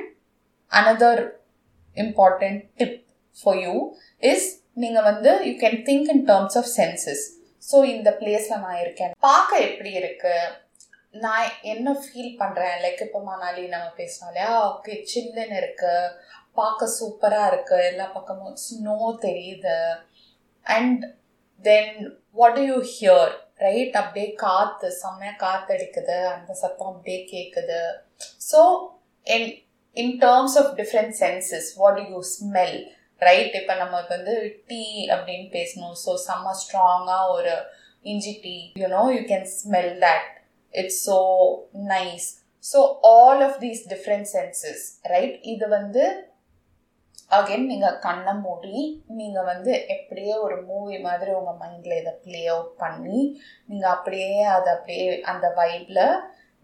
another important tip for you is நீங்கள் வந்து you can think in terms of senses so இந்த பிளேஸில் நான் இருக்கேன். பார்க்க எப்படி இருக்குது நான் என்ன ஃபீல் பண்ணுறேன் லைக் இப்போ மணாலி நம்ம பேசினோம் இல்லையா? ஓகே சில்லுன்னு இருக்குது பார்க்க சூப்பராக இருக்குது எல்லா பக்கமும் ஸ்னோ தெரியுது. And then what you hear right அப்படியே காற்று செம்மையாக காற்று அடிக்குது அந்த சத்தம் அப்படியே கேட்குது so in in terms of different senses what you smell right இப்போ நம்ம வந்து டீ அப்படின்னு பேசணும். ஸோ செம்ம ஸ்ட்ராங்காக ஒரு இஞ்சி tea you know you can smell that it's so nice so all of these different senses right இது வந்து அகைன் நீங்கள் கண்ணை மூடி நீங்கள் வந்து எப்படியே ஒரு மூவி மாதிரி உங்கள் மைண்டில் இதை ப்ளே அவுட் பண்ணி நீங்கள் அப்படியே அதை அப்படியே அந்த வைப்பில்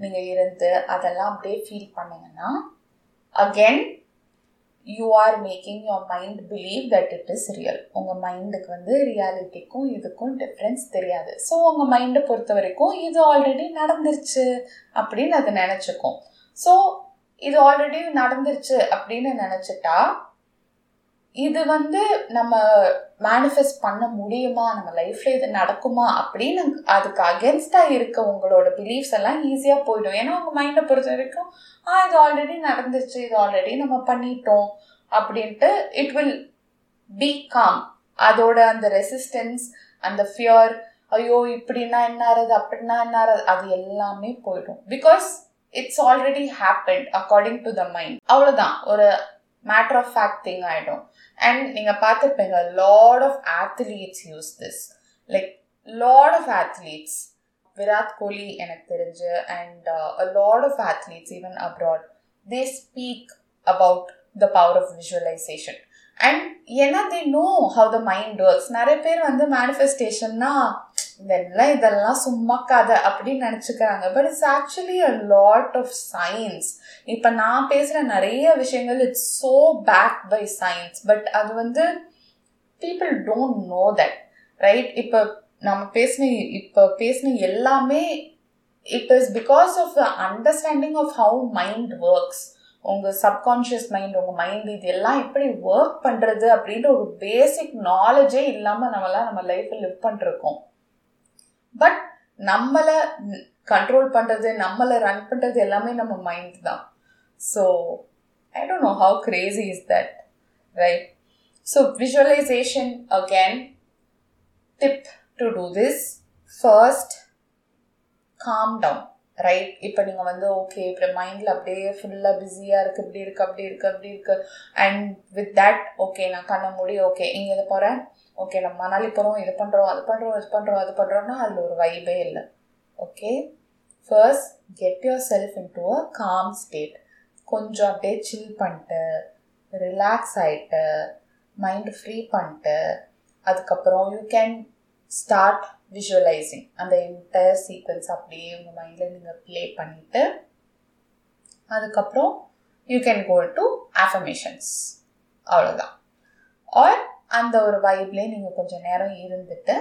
நீங்கள் இருந்து அதெல்லாம் அப்படியே ஃபீல் பண்ணிங்கன்னா again you are making your mind believe that it is real உங்கள் மைண்டுக்கு வந்து ரியாலிட்டிக்கும் இதுக்கும் டிஃப்ரென்ஸ் தெரியாது. ஸோ உங்கள் மைண்டை பொறுத்த வரைக்கும் இது ஆல்ரெடி நடந்துருச்சு அப்படின்னு அது நினச்சிக்கும். ஸோ இது ஆல்ரெடி நடந்துருச்சு அப்படின்னு நினச்சிட்டா இது வந்து நம்ம மேனிஃபெஸ்ட் பண்ண முடியுமா? நம்ம லைஃப்ல இது நடக்குமா? அப்படின்னு அதுக்கு அகேன்ஸ்டா இருக்க உங்களோட பிலீஃப்ஸ் எல்லாம் ஈஸியா போயிடும். ஏன்னா உங்க மைண்டை பொறுத்த வரைக்கும் ஆ இது ஆல்ரெடி நடந்துச்சு. இது ஆல்ரெடி நம்ம பண்ணிட்டோம். அப்படின்ட்டு இட் வில் பி காம் அதோட அந்த ரெசிஸ்டன்ஸ் அந்த ஃபியர் ஐயோ இப்படின்னா என்ன ஆறுது? அப்படின்னா என்ன ஆறுது? அது எல்லாமே போயிடும். Because it's already happen according to the mind அவ்வளோதான் ஒரு மேட்ரு ஆஃப் ஃபேக்ட் திங் ஆகிடும் அண்ட் நீங்கள் பார்த்துருப்பீங்க lot of athletes use this like lot of athletes Virat Kohli எனக்கு தெரிஞ்சு and a lot of athletes even abroad they speak about the power of visualisation and ஏன்னா they know how the mind works நிறைய பேர் வந்து மேனிஃபெஸ்டேஷன்னா வெள்ளம் இதெல்லாம் சும்மா கதை அப்படின்னு நினச்சிக்கிறாங்க. But it's actually a lot of science இப்போ நான் பேசுகிற நிறைய விஷயங்கள் it's so back by science but அது வந்து people don't know that right இப்போ நம்ம பேசின இப்போ பேசின எல்லாமே it is because of the understanding of how mind works உங்கள் சப்கான்ஷியஸ் மைண்ட் உங்கள் மைண்ட் இது எல்லாம் எப்படி ஒர்க் பண்ணுறது அப்படின்ற ஒரு பேசிக் நாலேஜே இல்லாமல் நம்மளாம் நம்ம லைஃப்பில் லிவ் பண்ணிருக்கோம் பட் நம்மளை கண்ட்ரோல் பண்ணுறது நம்மளை ரன் பண்ணுறது எல்லாமே நம்ம மைண்ட் தான். So I don't know how crazy is that right so visualisation again tip to do this first calm down right இப்போ நீங்கள் வந்து ஓகே இப்போ மைண்டில் அப்படியே ஃபுல்லாக பிஸியாக இருக்குது இப்படி இருக்குது அப்படி இருக்குது அப்படி இருக்குது அண்ட் வித் தட் ஓகே நான் கண்ண முடி ஓகே இங்கே போகிறேன் ஓகே நம்ம மணாலி போகிறோம் இது பண்ணுறோம் அது பண்ணுறோம் இது பண்ணுறோம் அது பண்ணுறோம்னா அதில் ஒரு வைபே இல்லை. Okay first get yourself into a calm state கொஞ்சம் அப்படியே சில் பண்ணிட்டு ரிலாக்ஸ் ஆகிட்டு மைண்டு ஃப்ரீ பண்ணிட்டு அதுக்கப்புறம் யூ கேன் ஸ்டார்ட் விஷுவலைசிங் அந்த என்டையர் சீக்வன்ஸ் அப்படியே உங்கள் மைண்டில் நீங்கள் ப்ளே பண்ணிவிட்டு அதுக்கப்புறம் you can go to affirmations அவ்வளோதான் ஆர் அந்த ஒரு வைப்லேயே நீங்கள் கொஞ்சம் நேரம் இருந்துட்டு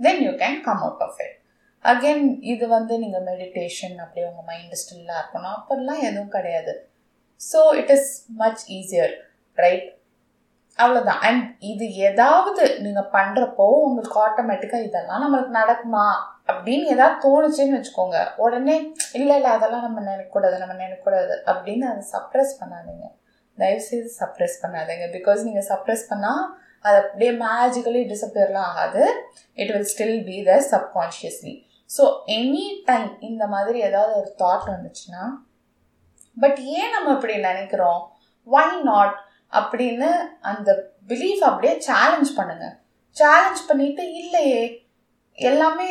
then you can come out of it again இது வந்து நீங்கள் மெடிடேஷன் அப்படியே உங்கள் மைண்டு ஸ்டில்லாக இருக்கணும். அப்படிலாம் எதுவும் கிடையாது. So it is much easier right அவ்வளோதான் அண்ட் இது ஏதாவது நீங்கள் பண்ணுறப்போ உங்களுக்கு ஆட்டோமேட்டிக்காக இதெல்லாம் நம்மளுக்கு நடக்குமா? அப்படின்னு ஏதாவது தோணுச்சுன்னு வச்சுக்கோங்க. உடனே இல்லை இல்லை அதெல்லாம் நம்ம நினைக்கக்கூடாது நம்ம நினைக்கக்கூடாது. அப்படின்னு அதை சப்ரெஸ் பண்ணாதீங்க. தயவுசெய்து சப்ரெஸ் பண்ணாதீங்க. பிகாஸ் நீங்கள் சப்ரெஸ் பண்ணால் அது அப்படியே மேஜிக்கலி டிசப்பியர்லாம் ஆகாது. It will still be the subconsciously so any time இந்த மாதிரி ஏதாவது ஒரு தாட் வந்துச்சுன்னா பட் ஏன் நம்ம இப்படி நினைக்கிறோம்? ஒய் நாட் அப்படின்னு அந்த பிலீஃப் அப்படியே சேலஞ்ச் பண்ணுங்க. சேலஞ்ச் பண்ணிட்டு இல்லையே எல்லாமே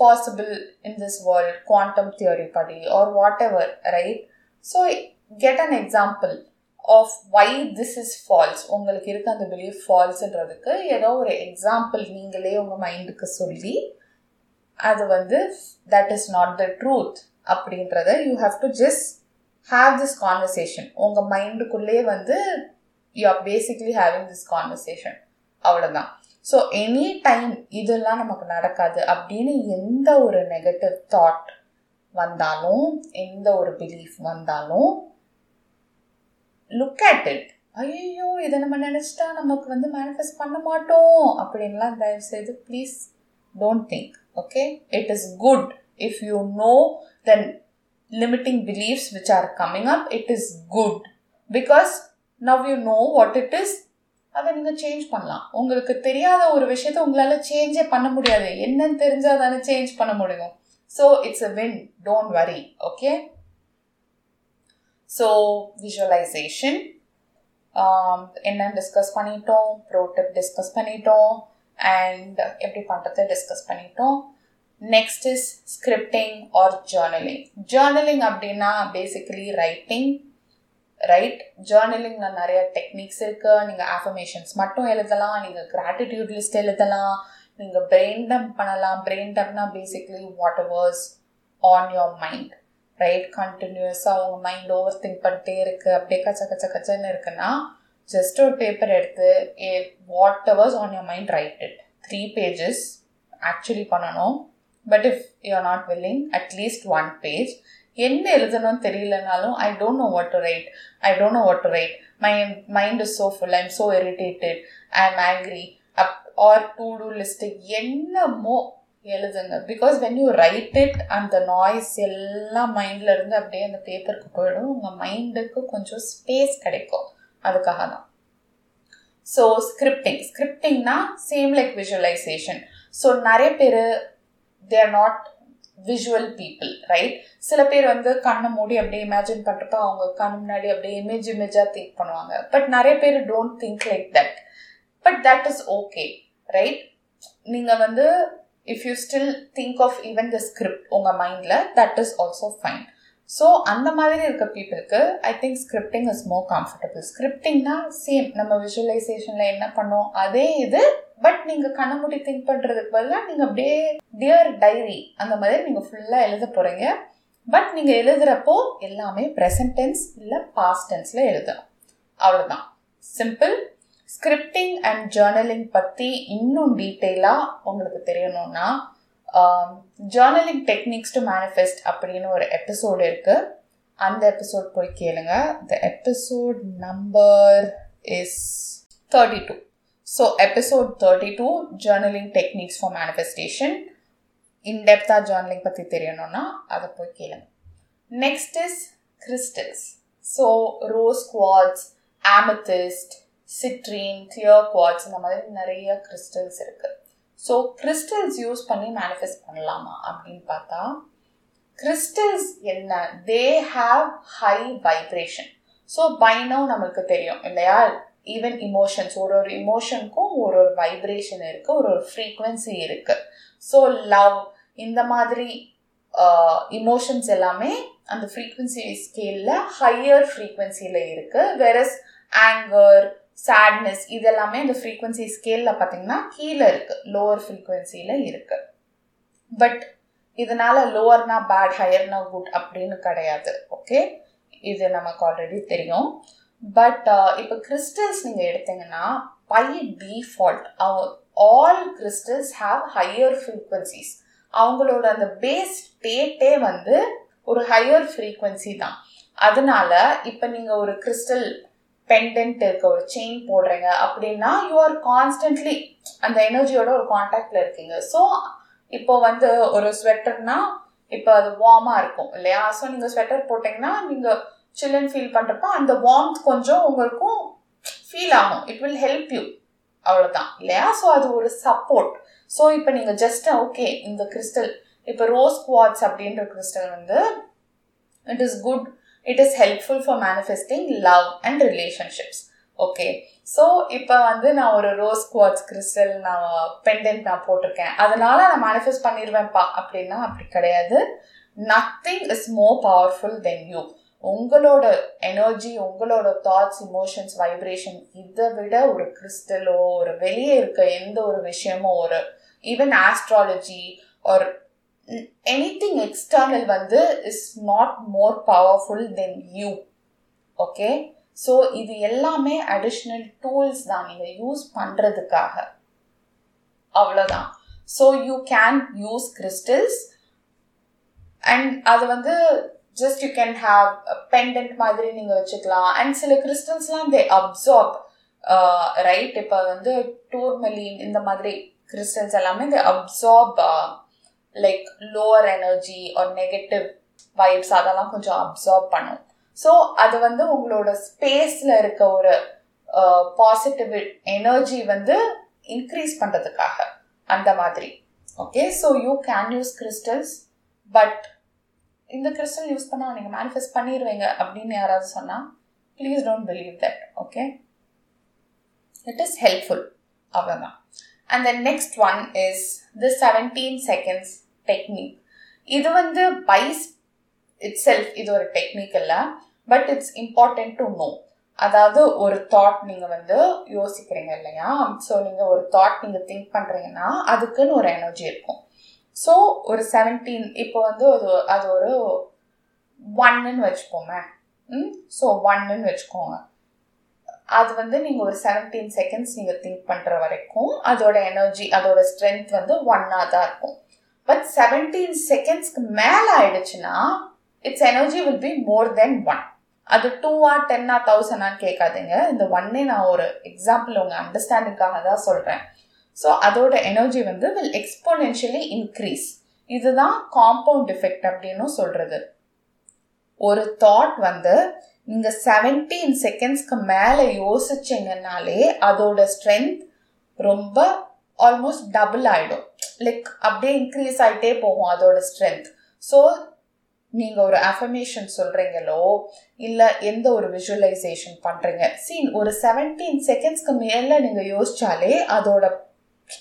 possible in this world quantum theory படி or whatever right so get an example of why this is false உங்களுக்கு இருக்க அந்த பிலீஃப் ஃபால்ஸ்ன்றதுக்கு ஏதோ ஒரு எக்ஸாம்பிள் நீங்களே உங்கள் மைண்டுக்கு சொல்லி அது வந்து that is not the truth அப்படின்றத you have to just have this conversation உங்கள் மைண்டுக்குள்ளேயே வந்து you are basically having this conversation அவ்வளோதான் ஸோ எனி டைம் இதெல்லாம் நமக்கு நடக்காது. அப்படின்னு எந்த ஒரு நெகட்டிவ் தாட் வந்தாலும் எந்த ஒரு பிலீஃப் வந்தாலும் லுக் அட் இட் ஐயோ இதை நம்ம நினச்சிட்டா நமக்கு வந்து மேனிஃபெஸ்ட் பண்ண மாட்டோம். அப்படின்லாம் தயவு செய்து please don't think okay it is good if you know then limiting beliefs which are coming up it is good because now you know what it is அதை நீங்கள் சேஞ்ச் பண்ணலாம். உங்களுக்கு தெரியாத ஒரு விஷயத்த உங்களால் சேஞ்சே பண்ண முடியாது. என்னன்னு தெரிஞ்சால் தானே சேஞ்ச் பண்ண முடியும். So it's a win don't worry okay so visualisation என்னன்னு டிஸ்கஸ் பண்ணிட்டோம் ப்ரோ டிப் டிஸ்கஸ் பண்ணிட்டோம் அண்ட் எப்படி பண்ணுறது டிஸ்கஸ் பண்ணிட்டோம். Next is scripting or journaling journaling அப்படின்னா பேசிக்கலி ரைட்டிங் ரைட் ஜேர்னலிங்கில் நிறைய டெக்னிக்ஸ் இருக்குது நீங்கள் ஆஃபர்மேஷன்ஸ் மட்டும் எழுதலாம் நீங்கள் கிராட்டிடியூட் லிஸ்ட் எழுதலாம் நீங்கள் பிரெயின் டம்ப் பண்ணலாம். Brain டம்ப்னா basically whatever's on your mind right கண்டினியூஸாக அவங்க மைண்ட் ஓவர் திங்க் பண்ணிட்டே இருக்குது அப்படியே கச்ச கச்ச கச்சன்னு இருக்குன்னா ஜஸ்ட் ஒரு பேப்பர் எடுத்து a whatever's on your mind write it three pages actually பண்ணணும். But if you are not willing at least one page என்ன எழுதணும்னு தெரியலனாலும் I don't know what to write I don't know what to write my mind is so full I am so irritated I am angry up or to do list என்னமோ எழுதுங்க because when you write it அந்த நாய்ஸ் எல்லாம் மைண்டில் இருந்து அப்படியே அந்த பேப்பருக்கு போயிடும். உங்கள் மைண்டுக்கு கொஞ்சம் ஸ்பேஸ் கிடைக்கும். அதுக்காக தான். ஸோ ஸ்கிரிப்டிங் ஸ்கிரிப்டிங்னா சேம் லைக் விஷுவலைசேஷன் ஸோ நிறைய பேர் they are not visual people right சில பேர் வந்து கண்ணை மூடி அப்படியே இமேஜின் பண்ணுறப்ப அவங்க கண் முன்னாடி அப்படியே இமேஜ் இமேஜாக திங்க் பண்ணுவாங்க. பட் நிறைய பேர் don't think like that but that is okay right நீங்கள் வந்து if you still think of even the script உங்கள் மைண்டில் that is also fine so அந்த மாதிரி இருக்க பீப்புளுக்கு I think scripting is more comfortable ஸ்கிரிப்டிங்னா same நம்ம விஷுவலைசேஷனில் என்ன பண்ணோம் அதே இது பட் நீங்கள் கண்ண மூடி திங்க் பண்ணுறதுக்கு பதிலாக நீங்கள் அப்படியே டியர் டைரி அந்த மாதிரி நீங்கள் ஃபுல்லாக எழுத போகிறீங்க பட் நீங்கள் எழுதுகிறப்போ எல்லாமே ப்ரெசன்ட் டென்ஸ் இல்லை பாஸ்ட் டென்ஸில் எழுதணும். அவ்வளோதான் சிம்பிள் ஸ்கிரிப்டிங் அண்ட் ஜேர்னலிங் பற்றி இன்னும் டீட்டெயிலாக உங்களுக்கு தெரியணும்னா ஜேர்னலிங் டெக்னிக்ஸ் டு மேனிஃபெஸ்ட் அப்படின்னு ஒரு எபிசோடு இருக்குது அந்த எபிசோட் போய் கேளுங்க. The episode number is thirty two so episode thirty two journaling techniques for manifestation இன்டெப்த்தாக journaling பற்றி தெரியணும்னா அதை போய் கேளுங்க. Next is crystals so rose quartz amethyst citrine clear quartz இந்த மாதிரி நிறைய கிறிஸ்டல்ஸ் இருக்குது ஸோ கிறிஸ்டல்ஸ் யூஸ் பண்ணி மேனிஃபெஸ்ட் பண்ணலாமா அப்படின்னு பார்த்தா கிறிஸ்டல்ஸ் என்ன? They have high vibration so by now நம்மளுக்கு தெரியும் இல்லையா? ஈவன் இமோஷன்ஸ் ஒரு ஒரு இமோஷனுக்கும் ஒரு ஒரு வைப்ரேஷன் இருக்குது ஒரு ஒரு ஃப்ரீக்வன்சி இருக்குது ஸோ லவ் இந்த மாதிரி இமோஷன்ஸ் எல்லாமே அந்த ஃப்ரீக்வன்சி ஸ்கேலில் ஹையர் ஃப்ரீக்வன்சியில் இருக்குது வெரஸ் ஆங்கர் சேட்னஸ் இதெல்லாமே இந்த ஃப்ரீக்குவன்சி ஸ்கேலில் பார்த்தீங்கன்னா கீழே இருக்குது லோவர் ஃப்ரீக்குவென்சியில் இருக்குது பட் இதனால லோவர்னா பேட் ஹையர்னா குட் அப்படின்னு கிடையாது. ஓகே இது நமக்கு ஆல்ரெடி தெரியும். பட் uh, இப்போ கிறிஸ்டல்ஸ் நீங்கள் எடுத்தீங்கன்னா by default all crystals have higher frequencies அவங்களோட அந்த பேஸ் ஸ்டேட்டே வந்து ஒரு ஹையர் ஃப்ரீக்வன்சி தான். அதனால இப்போ நீங்கள் ஒரு கிறிஸ்டல் பெண்டன்ட் இருக்க ஒரு செயின் போடுறீங்க அப்படின்னா யூ ஆர் கான்ஸ்டன்ட்லி அந்த எனர்ஜியோட ஒரு காண்டாக்டில் இருக்கீங்க. ஸோ இப்போ வந்து ஒரு ஸ்வெட்டர்னா இப்போ அது வார்மாக இருக்கும் இல்லையா? ஸோ நீங்கள் ஸ்வெட்டர் போட்டிங்கன்னா நீங்கள் சில்லுன்னு ஃபீல் பண்ணுறப்ப அந்த வார்ம்த் கொஞ்சம் உங்களுக்கும் ஃபீல் ஆகும். இட் வில் ஹெல்ப் யூ அவ்வளோதான் இல்லையா? ஸோ அது ஒரு சப்போர்ட் ஸோ இப்போ நீங்கள் ஜஸ்ட் ஓகே இந்த கிறிஸ்டல் இப்போ ரோஸ் குவாட்ஸ் அப்படின்ற கிறிஸ்டல் வந்து it is good it is helpful for manifesting love and relationships okay so இப்போ வந்து நான் ஒரு ரோஸ் குவாட்ஸ் கிறிஸ்டல் நான் பெண்டன்ட் நான் போட்டிருக்கேன். அதனால நான் மேனிஃபெஸ்ட் பண்ணிடுவேன்ப்பா அப்படின்னா அப்படி கிடையாது. Nothing is more powerful then you உங்களோட எனர்ஜி உங்களோட தாட்ஸ் இமோஷன்ஸ் வைப்ரேஷன் இதை விட ஒரு கிறிஸ்டலோ ஒரு வெளியே இருக்க எந்த ஒரு விஷயமோ ஒரு ஈவன் ஆஸ்ட்ராலஜி ஒரு எனிதிங் எக்ஸ்டர்னல் வந்து is not more powerful then you okay so இது எல்லாமே அடிஷ்னல் டூல்ஸ் தான் நீங்கள் யூஸ் பண்ணுறதுக்காக அவ்வளோதான் so you can use crystals and அது வந்து just you can have pendant மாதிரி நீங்கள் வச்சுக்கலாம். அண்ட் சில கிறிஸ்டல்ஸ்லாம் தே அப்சார்ப் ரைட் இப்போ வந்து டூர்மலின் இந்த மாதிரி கிறிஸ்டல்ஸ் எல்லாமே they absorb like lower energy or negative vibes அதெல்லாம் கொஞ்சம் அப்சர்வ் பண்ணும். ஸோ அது வந்து உங்களோட ஸ்பேஸில் இருக்க ஒரு பாசிட்டிவ் எனர்ஜி வந்து இன்க்ரீஸ் பண்ணுறதுக்காக அந்த மாதிரி. Okay so you can use crystals but இந்த கிறிஸ்டல் யூஸ் பண்ணால் நீங்கள் மேனிஃபெஸ்ட் பண்ணிடுவீங்க அப்படின்னு யாராவது சொன்னால் please don't believe that okay it is helpful அவ்வளோதான் and then next one is the seventeen seconds technique இது வந்து பைஸ் இட் செல்ஃப் இது ஒரு டெக்னிக் இல்லை but it's important to know அதாவது ஒரு தாட் நீங்கள் வந்து யோசிக்கிறீங்க இல்லையா? ஸோ நீங்கள் ஒரு தாட் நீங்கள் திங்க் பண்ணுறீங்கன்னா அதுக்குன்னு ஒரு எனர்ஜி இருக்கும். ஸோ ஒரு செவன்டீன் இப்போ வந்து அது அது ஒரு ஒன்னுன்னு வச்சுக்கோங்க ம்? ஸோ ஒன்னுன்னு வச்சுக்கோங்க. அது வந்து நீங்கள் ஒரு செவன்டீன் செகண்ட்ஸ் நீங்கள் திங்க் பண்ணுற வரைக்கும் அதோட எனர்ஜி அதோட ஸ்ட்ரென்த் வந்து ஒன்னாக தான் இருக்கும். பட் செவன்டீன் செகண்ட்ஸ்க்கு மேலே ஆயிடுச்சுன்னா it's energy will be more then one அது டூவா டென்னா தௌசண்டான்னு கேட்காதீங்க. இந்த ஒன்னே நான் ஒரு எக்ஸாம்பிள் உங்கள் அண்டர்ஸ்டாண்டிங்காக தான் சொல்கிறேன் ஸோ அதோட எனர்ஜி வந்து வில் எக்ஸ்போனென்ஷியலி இன்க்ரீஸ் இதுதான் காம்பவுண்ட் எஃபெக்ட் அப்படின்னு சொல்கிறது ஒரு தாட் வந்து நீங்கள் செவன்டீன் செகண்ட்ஸ்க்கு மேலே யோசிச்சிங்கனாலே அதோட ஸ்ட்ரென்த் ரொம்ப ஆல்மோஸ்ட் டபுள் ஆகிடும் லைக் அப்படியே இன்க்ரீஸ் ஆகிட்டே போகும் அதோட ஸ்ட்ரென்த் ஸோ நீங்கள் ஒரு அஃபர்மேஷன் சொல்கிறீங்களோ இல்லை எந்த ஒரு விஷுவலைசேஷன் பண்ணுறீங்க சீன் ஒரு செவன்டீன் செகண்ட்ஸ்க்கு மேலே நீங்கள் யோசிச்சாலே அதோட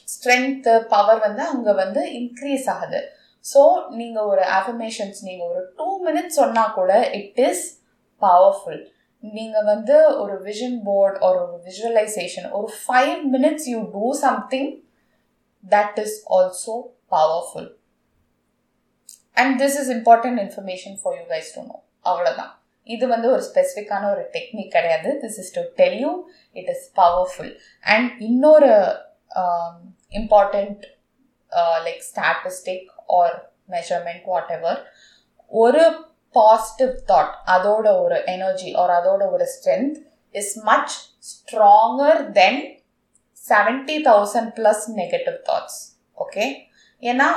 ஸ்ட்ரென்த்து பவர் வந்து அங்கே வந்து இன்க்ரீஸ் ஆகுது. ஸோ நீங்கள் ஒரு அஃபர்மேஷன்ஸ் நீங்கள் ஒரு டூ மினிட்ஸ் சொன்னால் கூட இட் இஸ் பவர்ஃபுல் நீங்கள் வந்து ஒரு விஷன் போர்ட் ஒரு ஒரு விஷுவலைசேஷன் ஒரு five minutes you do something that is also powerful and this is important information for you guys to know அவ்வளோதான் இது வந்து ஒரு ஸ்பெசிஃபிக்கான ஒரு டெக்னிக் கிடையாது. This is to tell you it is powerful and இன்னொரு important like statistic or measurement whatever ஒரு பாசிட்டிவ் தாட் அதோட ஒரு எனர்ஜி ஆர் அதோட ஒரு strength is much stronger then seventy thousand plus negative thoughts okay ஏன்னா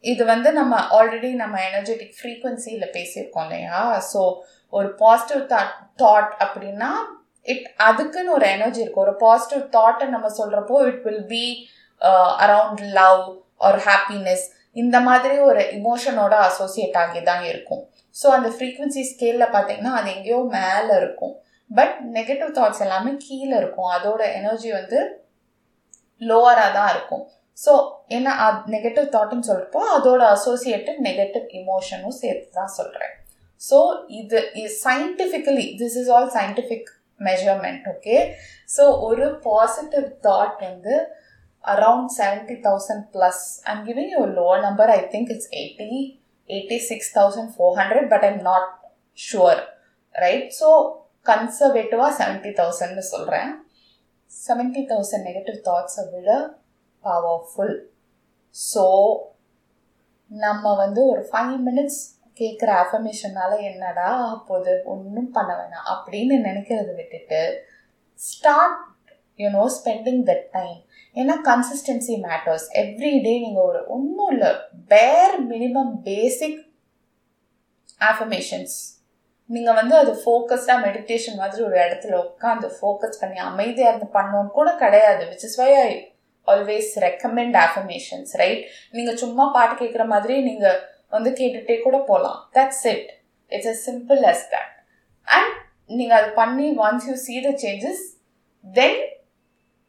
இது வந்து நம்ம ஆல்ரெடி நம்ம எனர்ஜெட்டிக் ஃப்ரீக்குவன்சியில் பேசியிருக்கோம் இல்லையா? ஸோ ஒரு பாசிட்டிவ் தாட் தாட் அப்படின்னா இட் அதுக்குன்னு ஒரு எனர்ஜி இருக்கும் ஒரு பாசிட்டிவ் தாட்டை நம்ம சொல்கிறப்போ it will be around love or happiness இந்த மாதிரி ஒரு இமோஷனோட அசோசியேட் ஆகி தான் இருக்கும். ஸோ அந்த ஃப்ரீக்வன்சி ஸ்கேலில் பார்த்தீங்கன்னா அது எங்கேயோ மேலே இருக்கும். பட் நெகட்டிவ் தாட்ஸ் எல்லாமே கீழே இருக்கும். அதோட எனர்ஜி வந்து லோவராக தான் இருக்கும். ஸோ ஏன்னா நெகட்டிவ் தாட்னு சொல்கிறப்போ அதோட அசோசியேட்டட் நெகட்டிவ் இமோஷனும் சேர்த்து தான் சொல்கிறேன் ஸோ இது scientifically this is all scientific measurement okay so ஒரு பாசிட்டிவ் தாட் வந்து around seventy thousand plus I'm giving you low number I think it's eighty eighty six thousand four hundred but I'm not sure right so கன்சர்வேட்டிவாக seventy தௌசண்ட்னு சொல்கிறேன் செவன்ட்டி தௌசண்ட் நெகட்டிவ் தாட்ஸை விட பவர்ஃபுல் ஸோ நம்ம வந்து ஒரு ஃபைவ் மினிட்ஸ் கேட்குற அஃபர்மேஷனால என்னடா போது ஒன்றும் பண்ண வேணாம் அப்படின்னு நினைக்கிறத விட்டுட்டு start you know spending that time ஏன்னா கன்சிஸ்டன்சி மேட்டர்ஸ் எவ்ரி டே நீங்கள் ஒரு ஒன்றும் இல்லை பேர் மினிமம் பேசிக் ஆஃபர்மேஷன்ஸ் நீங்கள் வந்து அது ஃபோக்கஸ்டாக மெடிடேஷன் மாதிரி ஒரு இடத்துல உட்காந்து ஃபோக்கஸ் பண்ணி அமைதியாக இருந்து பண்ணோன்னு கூட கிடையாது. Which is why I always recommend affirmations right நீங்கள் சும்மா பாட்டு கேட்குற மாதிரி நீங்கள் வந்து கேட்டுகிட்டே கூட போகலாம் that's it it's a simple as that and நீங்கள் அது பண்ணி once you see the changes then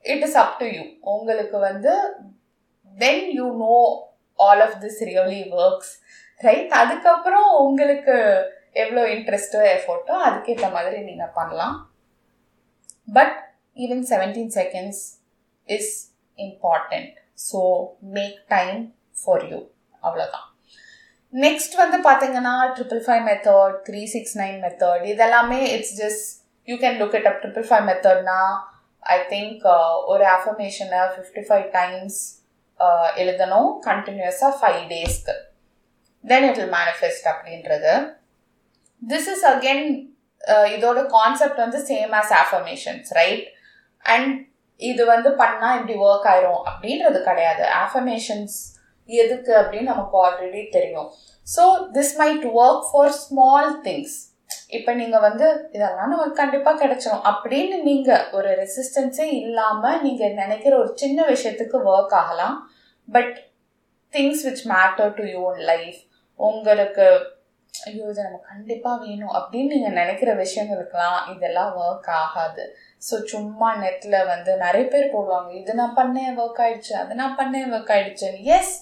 it is up to you உங்களுக்கு வந்து when you know all of this really works right அதுக்கப்புறம் உங்களுக்கு எவ்வளோ இன்ட்ரெஸ்ட்டோ எஃபோர்ட்டோ அதுக்கேற்ற மாதிரி நீங்கள் பண்ணலாம். But even seventeen seconds is important so make time for you அவ்வளோதான் நெக்ஸ்ட் வந்து பார்த்தீங்கன்னா triple five method three six nine method இதெல்லாமே it's just you can look it up triple five மெத்தட்னா I think uh, ஒரு அஃபர்மேஷனை ஃபிஃப்டி ஃபைவ் டைம்ஸ் எழுதணும் கண்டினியூஸாக ஃபைவ் டேஸ்க்கு தென் இட் வில் மேனிஃபெஸ்ட் அப்படின்றது. திஸ் இஸ் அகெயின் இதோட கான்செப்ட் வந்து same as affirmations right and இது வந்து பண்ணால் இப்படி ஒர்க் ஆயிரும் அப்படின்றது கிடையாது. ஆஃபர்மேஷன்ஸ் எதுக்கு அப்படின்னு நமக்கு ஆல்ரெடி தெரியும். So this might work for small things இப்போ நீங்கள் வந்து இதெல்லாம் நமக்கு கண்டிப்பாக கிடைச்சிடும் அப்படின்னு நீங்கள் ஒரு ரெசிஸ்டன்ஸே இல்லாமல் நீங்கள் நினைக்கிற ஒரு சின்ன விஷயத்துக்கு ஒர்க் ஆகலாம். But things which matter to you life உங்களுக்கு ஐயோ இது நமக்கு கண்டிப்பாக வேணும் அப்படின்னு நீங்கள் நினைக்கிற விஷயங்களுக்கெல்லாம் இதெல்லாம் ஒர்க் ஆகாது. ஸோ சும்மா நெட்டில் வந்து நிறைய பேர் போடுவாங்க. இது நான் பண்ணேன் ஒர்க் ஆயிடுச்சு. அது நான் பண்ணேன் ஒர்க் ஆயிடுச்சு எஸ்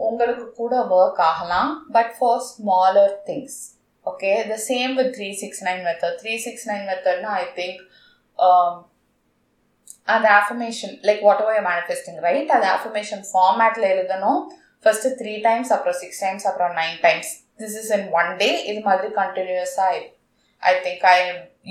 உங்களுக்கு கூட ஒர்க் ஆகலாம். But for smaller things okay the same with three six nine method, three six nine மெத்தட்னா I think அந்த affirmation like what oh manifesting right அந்த ஆஃபர்மேஷன் ஃபார்மேட்டில் எழுதணும். ஃபர்ஸ்ட் த்ரீ டைம்ஸ் அப்புறம் சிக்ஸ் டைம்ஸ் அப்புறம் nine times this is in one day இது மாதிரி கண்டினியூஸாக I think I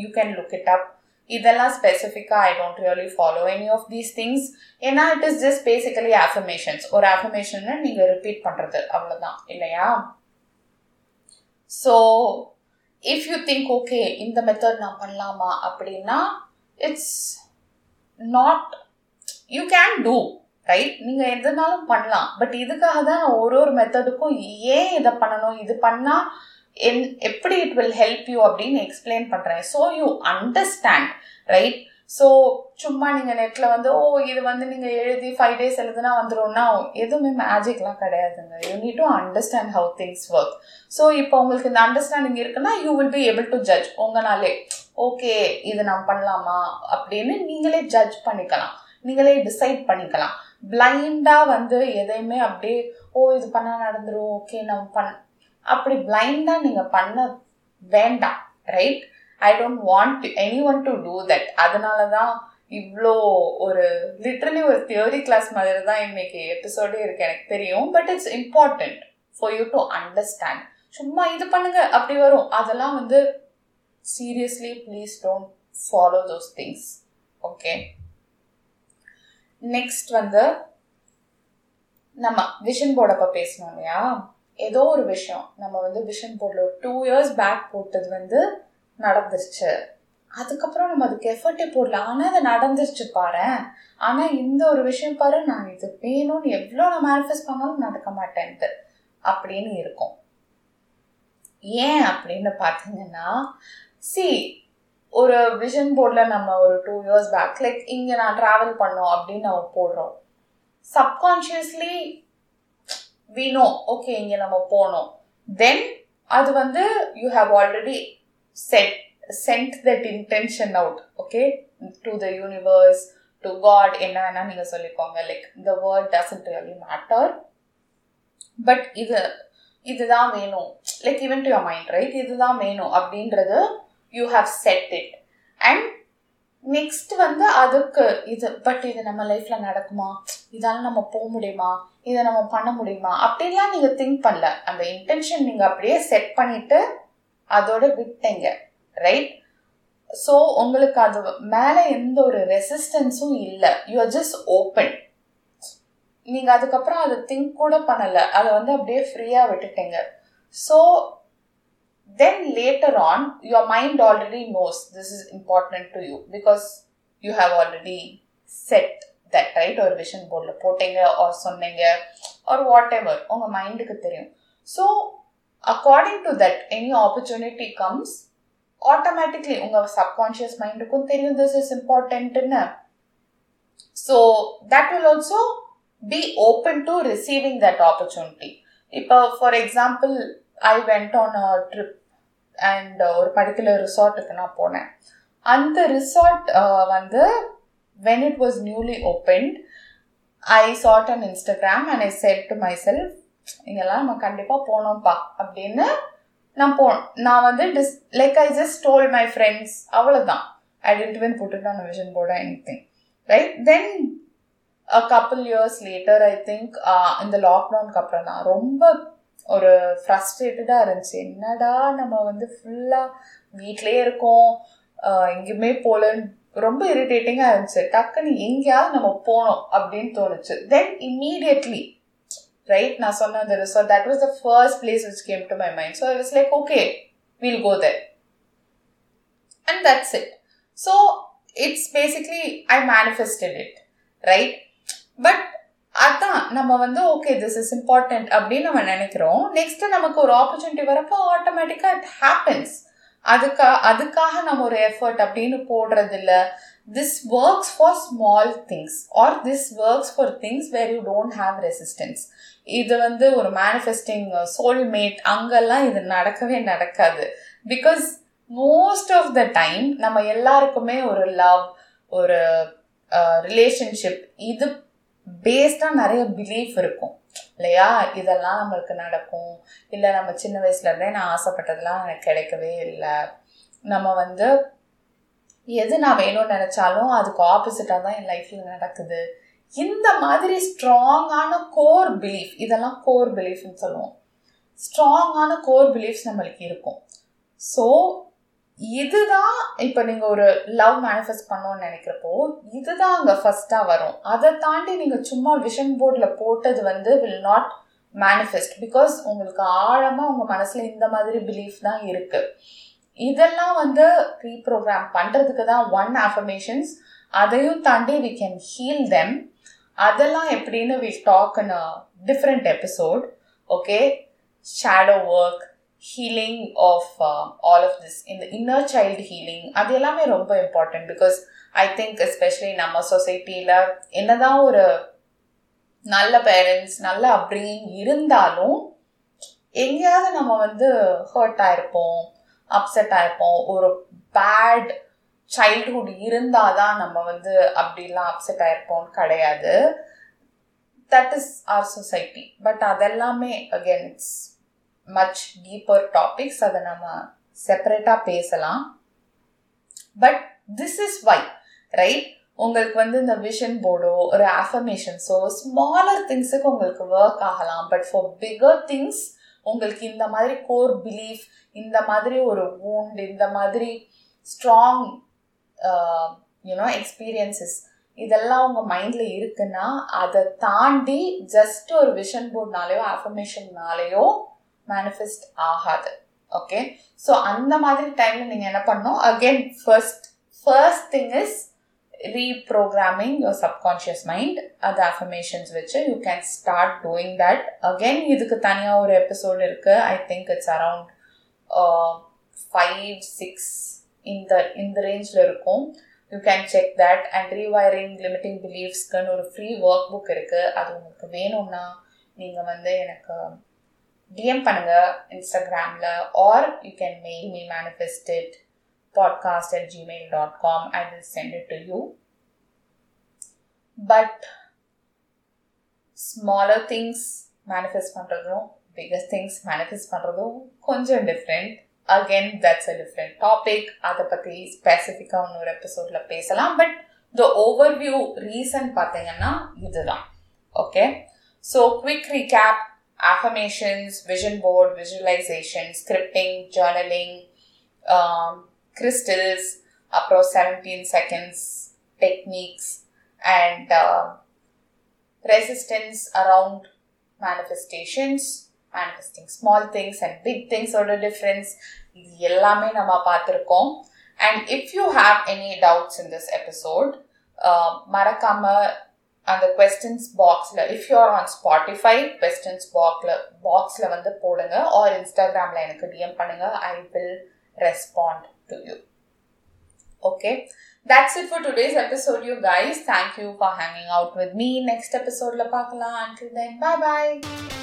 you can look it up இதெல்லாம் ஸ்பெசிஃபிக்காக I don't really follow any of these things ஏன்னா it is just basically affirmations ஒரு ஆஃபர்மேஷனை நீங்கள் ரிப்பீட் பண்ணுறது அவ்வளோதான் இல்லையா? So if you think okay இந்த மெத்தட் நான் பண்ணலாமா அப்படின்னா it's not you can do right நீங்கள் எதுனாலும் பண்ணலாம். பட் இதுக்காக தான் ஒரு ஒரு மெத்தடுக்கும் ஏன் இதை பண்ணணும்? இது பண்ணால் என் எப்படி இட் வில் ஹெல்ப் யூ அப்படின்னு எக்ஸ்பிளைன் பண்ணுறேன் so you understand right so சும்மா நீங்கள் நெட்டில் வந்து ஓ இது வந்து நீங்கள் எழுதி ஃபைவ் டேஸ் எழுதுனா வந்துடும்னா எதுவுமே மேஜிக்லாம் கிடையாதுங்க. You need to understand how things work so இப்போ உங்களுக்கு இந்த அண்டர்ஸ்டாண்டிங் இருக்குன்னா you will be able to judge உங்களாலே okay இது நான் பண்ணலாமா? அப்படின்னு நீங்களே ஜட்ஜ் பண்ணிக்கலாம். நீங்களே டிசைட் பண்ணிக்கலாம். பிளைண்டாக வந்து எதையுமே அப்படியே ஓ இது பண்ணால் நடந்துடும் ஓகே நம்ம பண் அப்படி பிளைண்டாக நீங்கள் பண்ண வேண்டாம் right I don't want anyone to do that அதனால தான் இவ்வளோ ஒரு லிட்ரலி ஒரு தியோரி கிளாஸ் மாதிரி தான் இன்னைக்கு எபிசோடே இருக்கு எனக்கு தெரியும். But it's important for you to understand சும்மா இது பண்ணுங்க அப்படி வரும். அதெல்லாம் வந்து seriously please don't follow those things okay next வந்து நம்ம விஷன் அப்போ பேசணும் இல்லையா? ஏதோ ஒரு விஷயம். நம்ம வந்து விஷன் போர்டில் ஒரு டூ இயர்ஸ் பேக் போட்டது வந்து நடந்துருச்சு. அதுக்கப்புறம் நம்ம அதுக்கு எஃபர்ட்டே போடல. ஆனால் அது நடந்துருச்சு பாரு ஆனால் இந்த ஒரு விஷயம் பாரு நான் இது வேணும்னு எவ்வளோ நான் மேனிஃபெஸ்ட் பண்ணாலும் நடக்க மாட்டேன்ட்டு அப்படின்னு இருக்கும். ஏன் அப்படின்னு பார்த்தீங்கன்னா சி ஒரு விஷன் போர்டில் நம்ம ஒரு டூ இயர்ஸ் பேக் லைக் இங்கே நான் ட்ராவல் பண்ணோம் அப்படின்னு நம்ம போடுறோம். சப்கான்ஷியஸ்லி வி நோ ஓகே இங்கே நம்ம போனோம். தென் அது வந்து you have already set sent that intention out okay to the universe to God என்ன வேணா நீங்கள் சொல்லிக்கோங்க. Like the word doesn't really matter but இது இதுதான் வேணும். Like even to your mind right இதுதான் வேணும் அப்படின்றது you have set it and next வந்து அதுக்கு இது பட் இது நம்ம லைஃப்ல நடக்குமா? இதால நம்ம போக முடியுமா? இதை நம்ம பண்ண முடியுமா? அப்படின்லாம் நீங்க திங்க் பண்ணல. அந்த இன்டென்ஷன் நீங்க அப்படியே செட் பண்ணிட்டு அதோட விட்டீங்க ரைட் ஸோ உங்களுக்கு அது மேலே எந்த ஒரு ரெசிஸ்டன்ஸும் இல்லை. யூஆர் ஜஸ்ட் ஓப்பன் நீங்கள் அதுக்கப்புறம் அதை திங்க் கூட பண்ணலை. அதை வந்து அப்படியே ஃப்ரீயாக விட்டுட்டீங்க. So then later on your mind already knows this is important to you because you have already set that right ஒரு விஷன் போர்டில் போட்டீங்க ஆர் சொன்னீங்க ஆர் வாட் எவர் உங்கள் மைண்டுக்கு தெரியும். So according to that any opportunity comes automatically உங்கள் சப்கான்ஷியஸ் மைண்டுக்கும் தெரியும் this is இம்பார்ட்டன்ட்னு so that will also be open to receiving that opportunity இப்போ for example I went on a trip and ஒரு பர்டிகுலர் ரிசார்ட்டுக்கு நான் போனேன். அந்த ரிசார்ட் வந்து when it was newly opened I saw on Instagram and I said to myself இங்கெல்லாம் நம்ம கண்டிப்பாக போனோம்ப்பா. அப்படின்னு நான் போனோம் நான் வந்து this like I just told my friends அவ்வளோதான் ஐ டென்ட் வென் புட்டு நான் விஷன் போட anything right then a couple years later I think இந்த லாக்டவுனுக்கு அப்புறம் தான். ரொம்ப ஒரு ஃப்ரஸ்ட்ரேட்டடாக இருந்துச்சு. என்னடா நம்ம வந்து ஃபுல்லாக வீட்லேயே இருக்கோம். எங்கேயுமே போகலன்னு ரொம்ப இரிட்டேட்டிங்காக இருந்துச்சு. டக்குன்னு எங்கேயாவது நம்ம போனோம் அப்படின்னு தோணுச்சு. தென் இம்மீடியட்லி ரைட் நான் சொன்ன அந்த resort that was the first place which came to my mind so I was like okay we'll go there and that's it so it's basically I manifested it right but அதான் நம்ம வந்து ஓகே திஸ் இஸ் இம்பார்ட்டன்ட் அப்படின்னு நம்ம நினைக்கிறோம். நெக்ஸ்ட் நமக்கு ஒரு ஆப்பர்ச்சுனிட்டி வரப்போ ஆட்டோமேட்டிக்காக இட் ஹேப்பன்ஸ் அதுக்கா அதுக்காக நம்ம ஒரு எஃபர்ட் அப்படின்னு போடுறது இல்லை this works for small things or this works for things where you don't have resistance இது வந்து ஒரு மேனிஃபெஸ்டிங் சோல்மேட் அங்கெல்லாம் இது நடக்கவே நடக்காது. Because most of the time நம்ம எல்லாருக்குமே ஒரு லவ் ஒரு ரிலேஷன்ஷிப் இது பேஸ்டாக நிறைய பிலீஃப் இருக்கும். இல்லையா? இதெல்லாம் நம்மளுக்கு நடக்கும். இல்லை நம்ம சின்ன வயசுலேருந்தே நான் ஆசைப்பட்டதெல்லாம் எனக்கு கிடைக்கவே இல்லை. நம்ம வந்து எது நான் வேணும்னு நினச்சாலும் அதுக்கு ஆப்போசிட்டாக தான் என் லைஃப்பில் நடக்குது. இந்த மாதிரி ஸ்ட்ராங்கான கோர் பிலீஃப் இதெல்லாம் கோர் பிலீஃப்னு சொல்லுவோம். ஸ்ட்ராங்கான கோர் பிலீஃப்ஸ் நம்மளுக்கு இருக்கும். ஸோ இதுதான் இப்போ நீங்கள் ஒரு லவ் மேனிஃபெஸ்ட் பண்ணோன்னு நினைக்கிறப்போ இதுதான் அங்கே ஃபஸ்ட்டாக வரும். அதை தாண்டி நீங்கள் சும்மா விஷன் போர்டில் போட்டது வந்து வில் நாட் மேனிஃபெஸ்ட் பிகாஸ் உங்களுக்கு ஆழமாக உங்கள் மனசில் இந்த மாதிரி பிலீஃப் தான் இருக்குது இதெல்லாம் வந்து ரீப்ரோக்ராம் பண்ணுறதுக்கு தான் ஒன் அஃபர்மேஷன்ஸ் அதையும் தாண்டி வி கேன் ஹீல் தெம் அதெல்லாம் எப்படின்னு we talk in a different episode okay shadow work healing of all of this இந்த இன்னர் சைல்டு ஹீலிங் அது எல்லாமே ரொம்ப important because I think especially நம்ம சொசைட்டியில் என்னதான் ஒரு நல்ல பேரண்ட்ஸ் நல்ல அப்ரிங்கிங் இருந்தாலும் எங்கேயாவது நம்ம வந்து ஹர்ட் ஆயிருப்போம் அப்செட் ஆயிருப்போம் ஒரு பேட் சைல்ட்ஹுட் இருந்தால் தான் நம்ம வந்து அப்படிலாம் அப்செட் ஆயிருப்போம் கிடையாது. That is our society but அதெல்லாமே again it's much deeper topics அதை நம்ம செப்பரேட்டாக பேசலாம். But this is why right உங்களுக்கு வந்து இந்த விஷன் போர்டோ ஒரு ஆஃபர்மேஷன்ஸோ ஸ்மாலர் திங்ஸுக்கு உங்களுக்கு ஒர்க் ஆகலாம். பட் ஃபார் பிகர் திங்ஸ் உங்களுக்கு இந்த மாதிரி கோர் பிலீஃப் இந்த மாதிரி ஒரு ஊண்ட் இந்த மாதிரி ஸ்ட்ராங் Um, யூனோ எக்ஸ்பீரியன்சஸ் இதெல்லாம் உங்கள் மைண்டில் இருக்குன்னா அதை தாண்டி ஜஸ்ட் ஒரு விஷன் போர்ட்னாலேயோ அஃபர்மேஷன்னாலேயோ மேனிஃபெஸ்ட் ஆகாது. ஓகே ஸோ அந்த மாதிரி டைமில் நீங்கள் என்ன பண்ணணும்? Again first first thing is reprogramming your subconscious mind அது அஃபர்மேஷன்ஸ் வச்சு you can start doing that again இதுக்கு தனியாக ஒரு எபிசோடு இருக்குது I think it's around five six இந்த இந்த ரேஞ்சில் இருக்கும். You can check that and rewiring limiting பிலீஃப்ஸ்க்குன்னு ஒரு ஃப்ரீ ஒர்க் புக் இருக்குது அது உங்களுக்கு வேணும்னா நீங்கள் வந்து எனக்கு டிஎம் பண்ணுங்கள் இன்ஸ்டாகிராமில் or you can mail me manifested podcast at Gmail dot com I will send it to you but smaller things manifest பண்ணுறதும் பிகஸ்ட் திங்ஸ் மேனிஃபெஸ்ட் பண்ணுறதும் கொஞ்சம் different again that's a different topic அதை பற்றி ஸ்பெசிஃபிக்காக இன்னொரு எபிசோடில் பேசலாம். பட் த ஓவர்வியூ ரீசன் பார்த்தீங்கன்னா இதுதான். Okay so quick recap affirmations, vision board, visualization, scripting, journaling, um, crystals, அப்புறம் seventeen seconds techniques and resistance around manifestations manifesting small things and big திங்ஸோட difference இது எல்லாமே நம்ம பார்த்துருக்கோம். And if you have any doubts in this episode மறக்காமல் அந்த கொஸ்டின்ஸ் பாக்ஸில் if you're on Spotify questions பாக்ஸில் பாக்ஸில் வந்து போடுங்க. ஆர் இன்ஸ்டாகிராமில் எனக்கு டிஎம் பண்ணுங்க. I will respond to you okay that's it for today's episode you guys. Thank you for hanging out with me. Next episode la paakalam until then bye bye